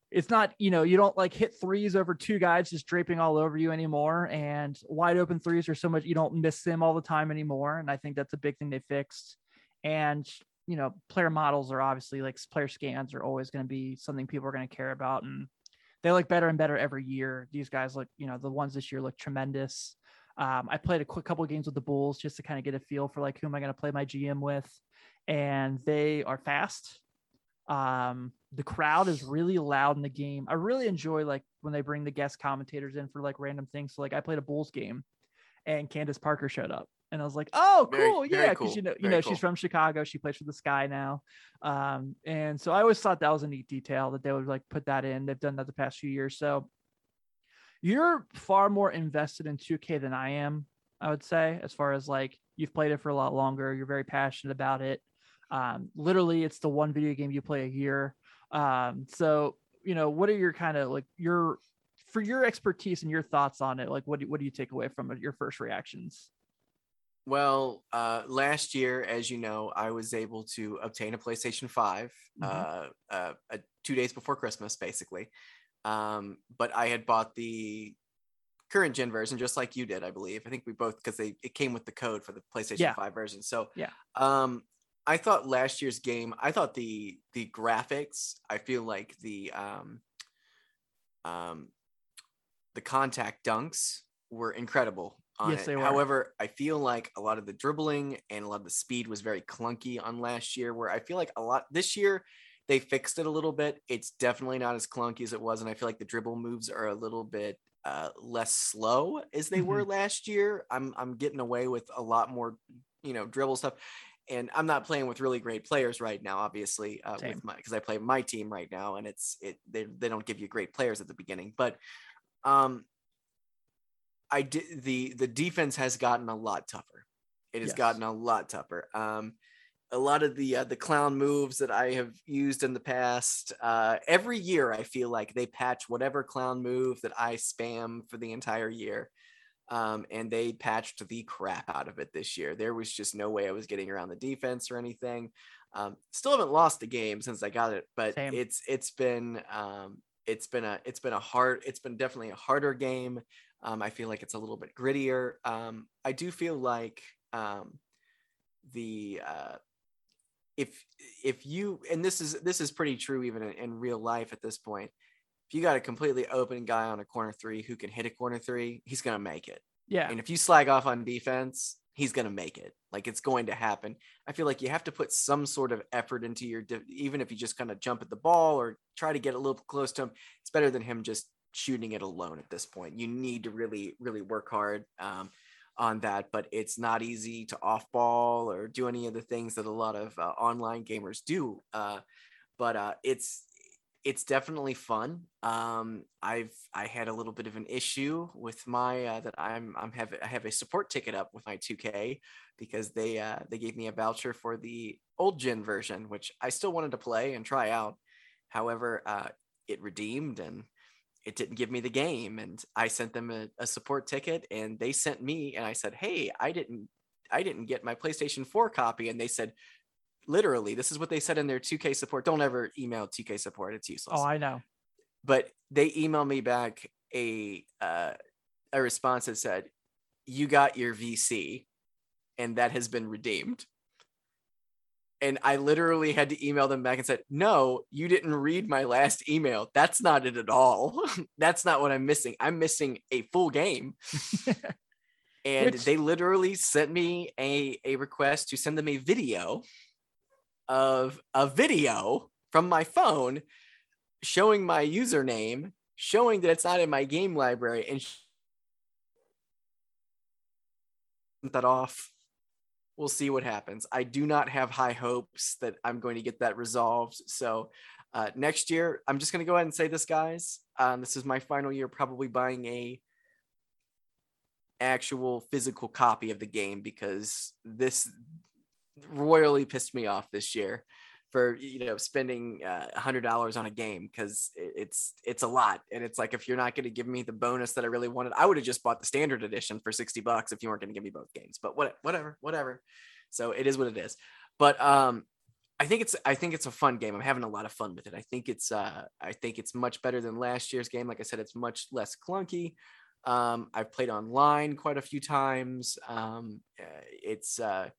C: it's not you know you don't like hit threes over two guys just draping all over you anymore and wide open threes are so much you don't miss them all the time anymore and i think that's a big thing they fixed. And you know player models are obviously like player scans are always going to be something people are going to care about and they look better and better every year. These guys look you know the ones this year look tremendous. Um, i played a quick couple of games with the bulls just to kind of get a feel for like who am i going to play my gm with and they are fast. Um, the crowd is really loud in the game. I really enjoy like when they bring the guest commentators in for like random things. So like I played a Bulls game and Candace Parker showed up and I was like, oh, cool. Very, yeah. Very Cause you know, you know, cool. she's from Chicago. She plays for the sky now. Um, and so I always thought that was a neat detail that they would like put that in. They've done that the past few years. So you're far more invested in 2K than I am, I would say, as far as like you've played it for a lot longer. You're very passionate about it. Um, literally, it's the one video game you play a year. Um, so, you know, what are your kind of like your for your expertise and your thoughts on it? Like, what do, what do you take away from it, your first reactions?
D: Well, uh, last year, as you know, I was able to obtain a PlayStation 5 mm-hmm. uh, uh, uh, two days before Christmas, basically. Um, but I had bought the current gen version, just like you did, I believe. I think we both because they it came with the code for the PlayStation yeah. 5 version. So
C: yeah,
D: um, I thought last year's game, I thought the the graphics, I feel like the um um the contact dunks were incredible on yes, it. They were. However, I feel like a lot of the dribbling and a lot of the speed was very clunky on last year where I feel like a lot this year they fixed it a little bit. It's definitely not as clunky as it was and I feel like the dribble moves are a little bit uh, less slow as they mm-hmm. were last year. I'm I'm getting away with a lot more you know dribble stuff and I'm not playing with really great players right now, obviously, uh, with my because I play my team right now, and it's it they they don't give you great players at the beginning, but um, I did the the defense has gotten a lot tougher. It has yes. gotten a lot tougher. Um, a lot of the uh, the clown moves that I have used in the past. Uh, every year, I feel like they patch whatever clown move that I spam for the entire year um, and they patched the crap out of it this year. There was just no way I was getting around the defense or anything. Um, still haven't lost the game since I got it, but Same. it's it's been um, it's been a it's been a hard it's been definitely a harder game. Um, I feel like it's a little bit grittier. Um, I do feel like um, the uh, if if you and this is this is pretty true even in, in real life at this point if you got a completely open guy on a corner three who can hit a corner three, he's going to make it.
C: Yeah.
D: And if you slag off on defense, he's going to make it. Like it's going to happen. I feel like you have to put some sort of effort into your, even if you just kind of jump at the ball or try to get a little close to him, it's better than him just shooting it alone at this point. You need to really, really work hard um, on that, but it's not easy to off ball or do any of the things that a lot of uh, online gamers do. Uh, but uh, it's it's definitely fun. Um, I've I had a little bit of an issue with my uh, that I'm I'm have I have a support ticket up with my 2K because they uh, they gave me a voucher for the old gen version, which I still wanted to play and try out. However, uh, it redeemed and it didn't give me the game, and I sent them a, a support ticket, and they sent me, and I said, "Hey, I didn't I didn't get my PlayStation 4 copy," and they said, literally this is what they said in their 2k support. Don't ever email 2k support. It's useless.
C: Oh i know.
D: But they emailed me back a uh, a response that said you got your vc and that has been redeemed. And i literally had to email them back and said no you didn't read my last email. That's not it at all. That's not what i'm missing. I'm missing a full game. And Which... they literally sent me a, a request to send them a video of a video from my phone showing my username, showing that it's not in my game library, and that off. We'll see what happens. I do not have high hopes that I'm going to get that resolved. So uh, next year, I'm just going to go ahead and say this, guys. Um, this is my final year, probably buying a actual physical copy of the game because this royally pissed me off this year for you know spending uh, a hundred dollars on a game because it's it's a lot and it's like if you're not going to give me the bonus that I really wanted I would have just bought the standard edition for 60 bucks if you weren't going to give me both games but what whatever whatever so it is what it is but um I think it's I think it's a fun game. I'm having a lot of fun with it. I think it's uh I think it's much better than last year's game. Like I said, it's much less clunky. Um, I've played online quite a few times. Um, uh, it's uh,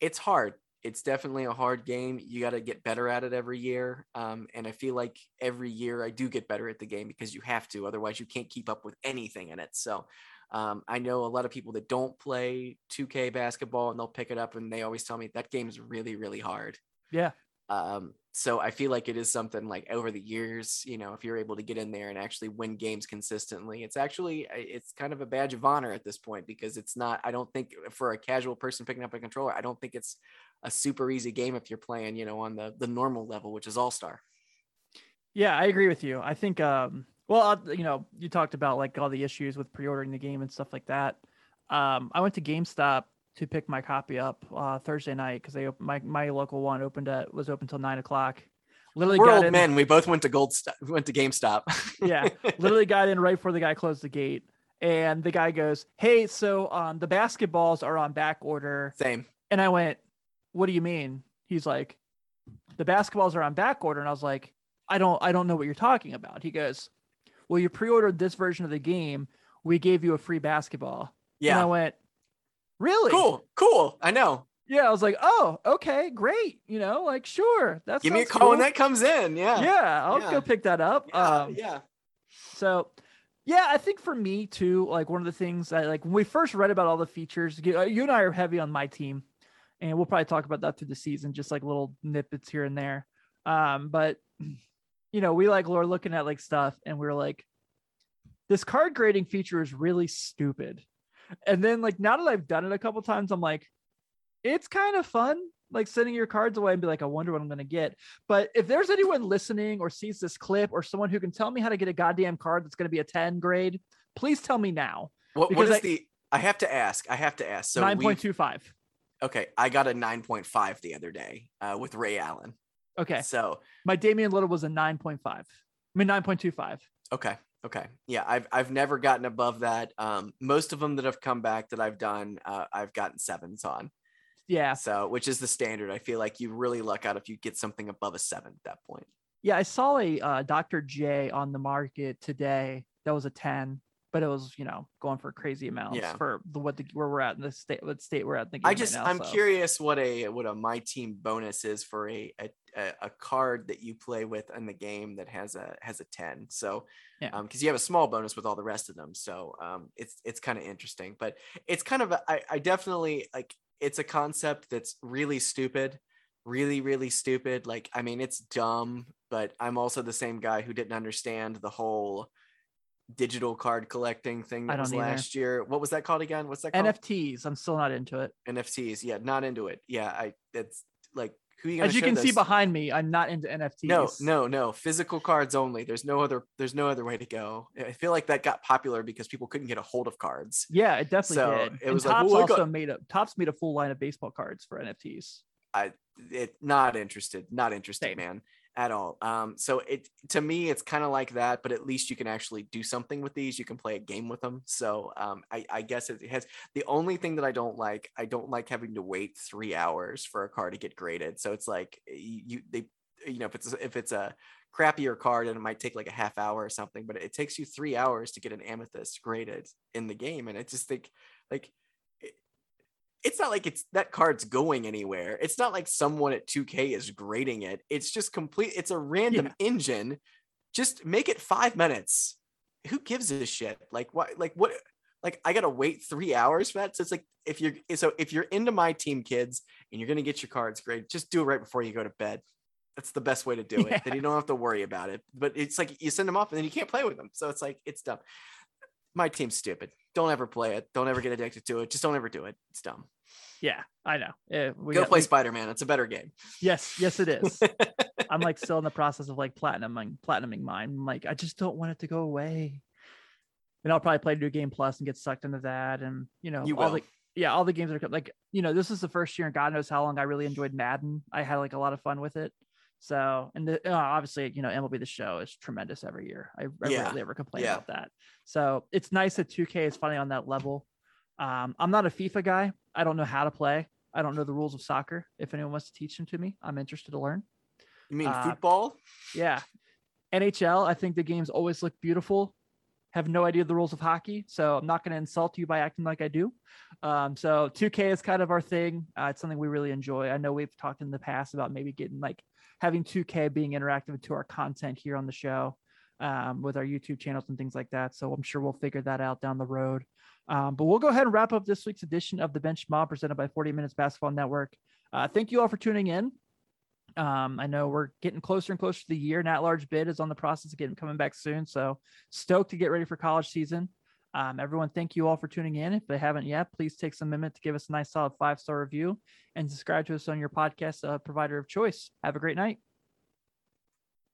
D: it's hard. It's definitely a hard game. You got to get better at it every year. Um, and I feel like every year I do get better at the game because you have to. Otherwise, you can't keep up with anything in it. So um, I know a lot of people that don't play 2K basketball and they'll pick it up and they always tell me that game is really, really hard.
C: Yeah.
D: Um, so I feel like it is something like over the years, you know, if you're able to get in there and actually win games consistently, it's actually it's kind of a badge of honor at this point because it's not. I don't think for a casual person picking up a controller, I don't think it's a super easy game if you're playing, you know, on the the normal level, which is All Star.
C: Yeah, I agree with you. I think, um, well, you know, you talked about like all the issues with pre-ordering the game and stuff like that. Um, I went to GameStop to pick my copy up uh, Thursday night because they my my local one opened at was open till nine o'clock.
D: Literally, we're old in, men. We both went to Gold. We went to GameStop.
C: yeah, literally got in right before the guy closed the gate, and the guy goes, "Hey, so um, the basketballs are on back order."
D: Same.
C: And I went, "What do you mean?" He's like, "The basketballs are on back order," and I was like, "I don't, I don't know what you're talking about." He goes, "Well, you pre-ordered this version of the game. We gave you a free basketball."
D: Yeah.
C: And I went, Really?
D: Cool. Cool. I know.
C: Yeah, I was like, oh, okay, great. You know, like, sure. That's
D: give me a call cool. when that comes in. Yeah.
C: Yeah, I'll yeah. go pick that up.
D: Yeah, um, yeah.
C: So, yeah, I think for me too, like one of the things that, like, when we first read about all the features, you and I are heavy on my team, and we'll probably talk about that through the season, just like little snippets here and there. Um, but you know, we like we're looking at like stuff, and we're like, this card grading feature is really stupid. And then like now that I've done it a couple times, I'm like, it's kind of fun. Like sending your cards away and be like, I wonder what I'm gonna get. But if there's anyone listening or sees this clip or someone who can tell me how to get a goddamn card that's gonna be a 10 grade, please tell me now.
D: What, what is I, the I have to ask. I have to ask. So
C: 9.25.
D: Okay. I got a 9.5 the other day uh, with Ray Allen.
C: Okay.
D: So
C: my Damian Lillard was a 9.5. I mean 9.25.
D: Okay. Okay. Yeah, I've I've never gotten above that. Um, most of them that have come back that I've done, uh, I've gotten sevens on.
C: Yeah.
D: So, which is the standard. I feel like you really luck out if you get something above a seven at that point.
C: Yeah, I saw a uh, Dr. J on the market today. That was a ten, but it was you know going for crazy amounts yeah. for the what the where we're at in the state what state we're at in the game.
D: I just
C: right now,
D: I'm
C: so.
D: curious what a what a my team bonus is for a, a a, card that you play with in the game that has a has a 10 so yeah um because you have a small bonus with all the rest of them so um it's it's kind of interesting but it's kind of a, I, I definitely like it's a concept that's really stupid really really stupid like i mean it's dumb but i'm also the same guy who didn't understand the whole digital card collecting thing that was either. last year what was that called again what's that called?
C: nfts i'm still not into it
D: nfts yeah not into it yeah i it's like who you
C: As you can this? see behind me, I'm not into NFTs.
D: No, no, no. Physical cards only. There's no other. There's no other way to go. I feel like that got popular because people couldn't get a hold of cards.
C: Yeah, it definitely so did. It and was like, well, also made a Topps made a full line of baseball cards for NFTs.
D: I it not interested. Not interested, Same. man at all. Um, so it to me, it's kind of like that, but at least you can actually do something with these. You can play a game with them. So um, I, I guess it has the only thing that I don't like. I don't like having to wait three hours for a car to get graded. So it's like you they you know if it's if it's a crappier card and it might take like a half hour or something, but it takes you three hours to get an amethyst graded in the game, and I just think like it's not like it's that card's going anywhere. It's not like someone at 2K is grading it. It's just complete. It's a random yeah. engine. Just make it five minutes. Who gives a shit? Like what? Like what? Like I gotta wait three hours for that. So it's like if you're so if you're into my team, kids, and you're gonna get your cards graded, just do it right before you go to bed. That's the best way to do it. Yeah. Then you don't have to worry about it. But it's like you send them off and then you can't play with them. So it's like it's dumb. My team's stupid. Don't ever play it. Don't ever get addicted to it. Just don't ever do it. It's dumb.
C: Yeah, I know. Yeah,
D: we Go got, play Spider Man. It's a better game.
C: Yes, yes, it is. I'm like still in the process of like platinuming, platinuming mine. I'm like, I just don't want it to go away. And I'll probably play New Game Plus and get sucked into that. And you know,
D: you
C: all
D: will.
C: the yeah, all the games are like you know, this is the first year, and God knows how long I really enjoyed Madden. I had like a lot of fun with it. So, and the, uh, obviously, you know, MLB the Show is tremendous every year. I, I yeah. rarely ever complain yeah. about that. So it's nice that 2K is finally on that level. Um, I'm not a FIFA guy. I don't know how to play. I don't know the rules of soccer. If anyone wants to teach them to me, I'm interested to learn.
D: You mean
C: Uh,
D: football?
C: Yeah. NHL, I think the games always look beautiful. Have no idea the rules of hockey, so I'm not going to insult you by acting like I do. Um, so 2K is kind of our thing. Uh, it's something we really enjoy. I know we've talked in the past about maybe getting like having 2K being interactive to our content here on the show um, with our YouTube channels and things like that. So I'm sure we'll figure that out down the road. Um, but we'll go ahead and wrap up this week's edition of the Bench Mob presented by 40 Minutes Basketball Network. Uh, thank you all for tuning in. Um, I know we're getting closer and closer to the year. Nat Large Bid is on the process of getting coming back soon. So stoked to get ready for college season. Um, everyone, thank you all for tuning in. If they haven't yet, please take some minute to give us a nice solid five star review and subscribe to us on your podcast uh, provider of choice. Have a great night.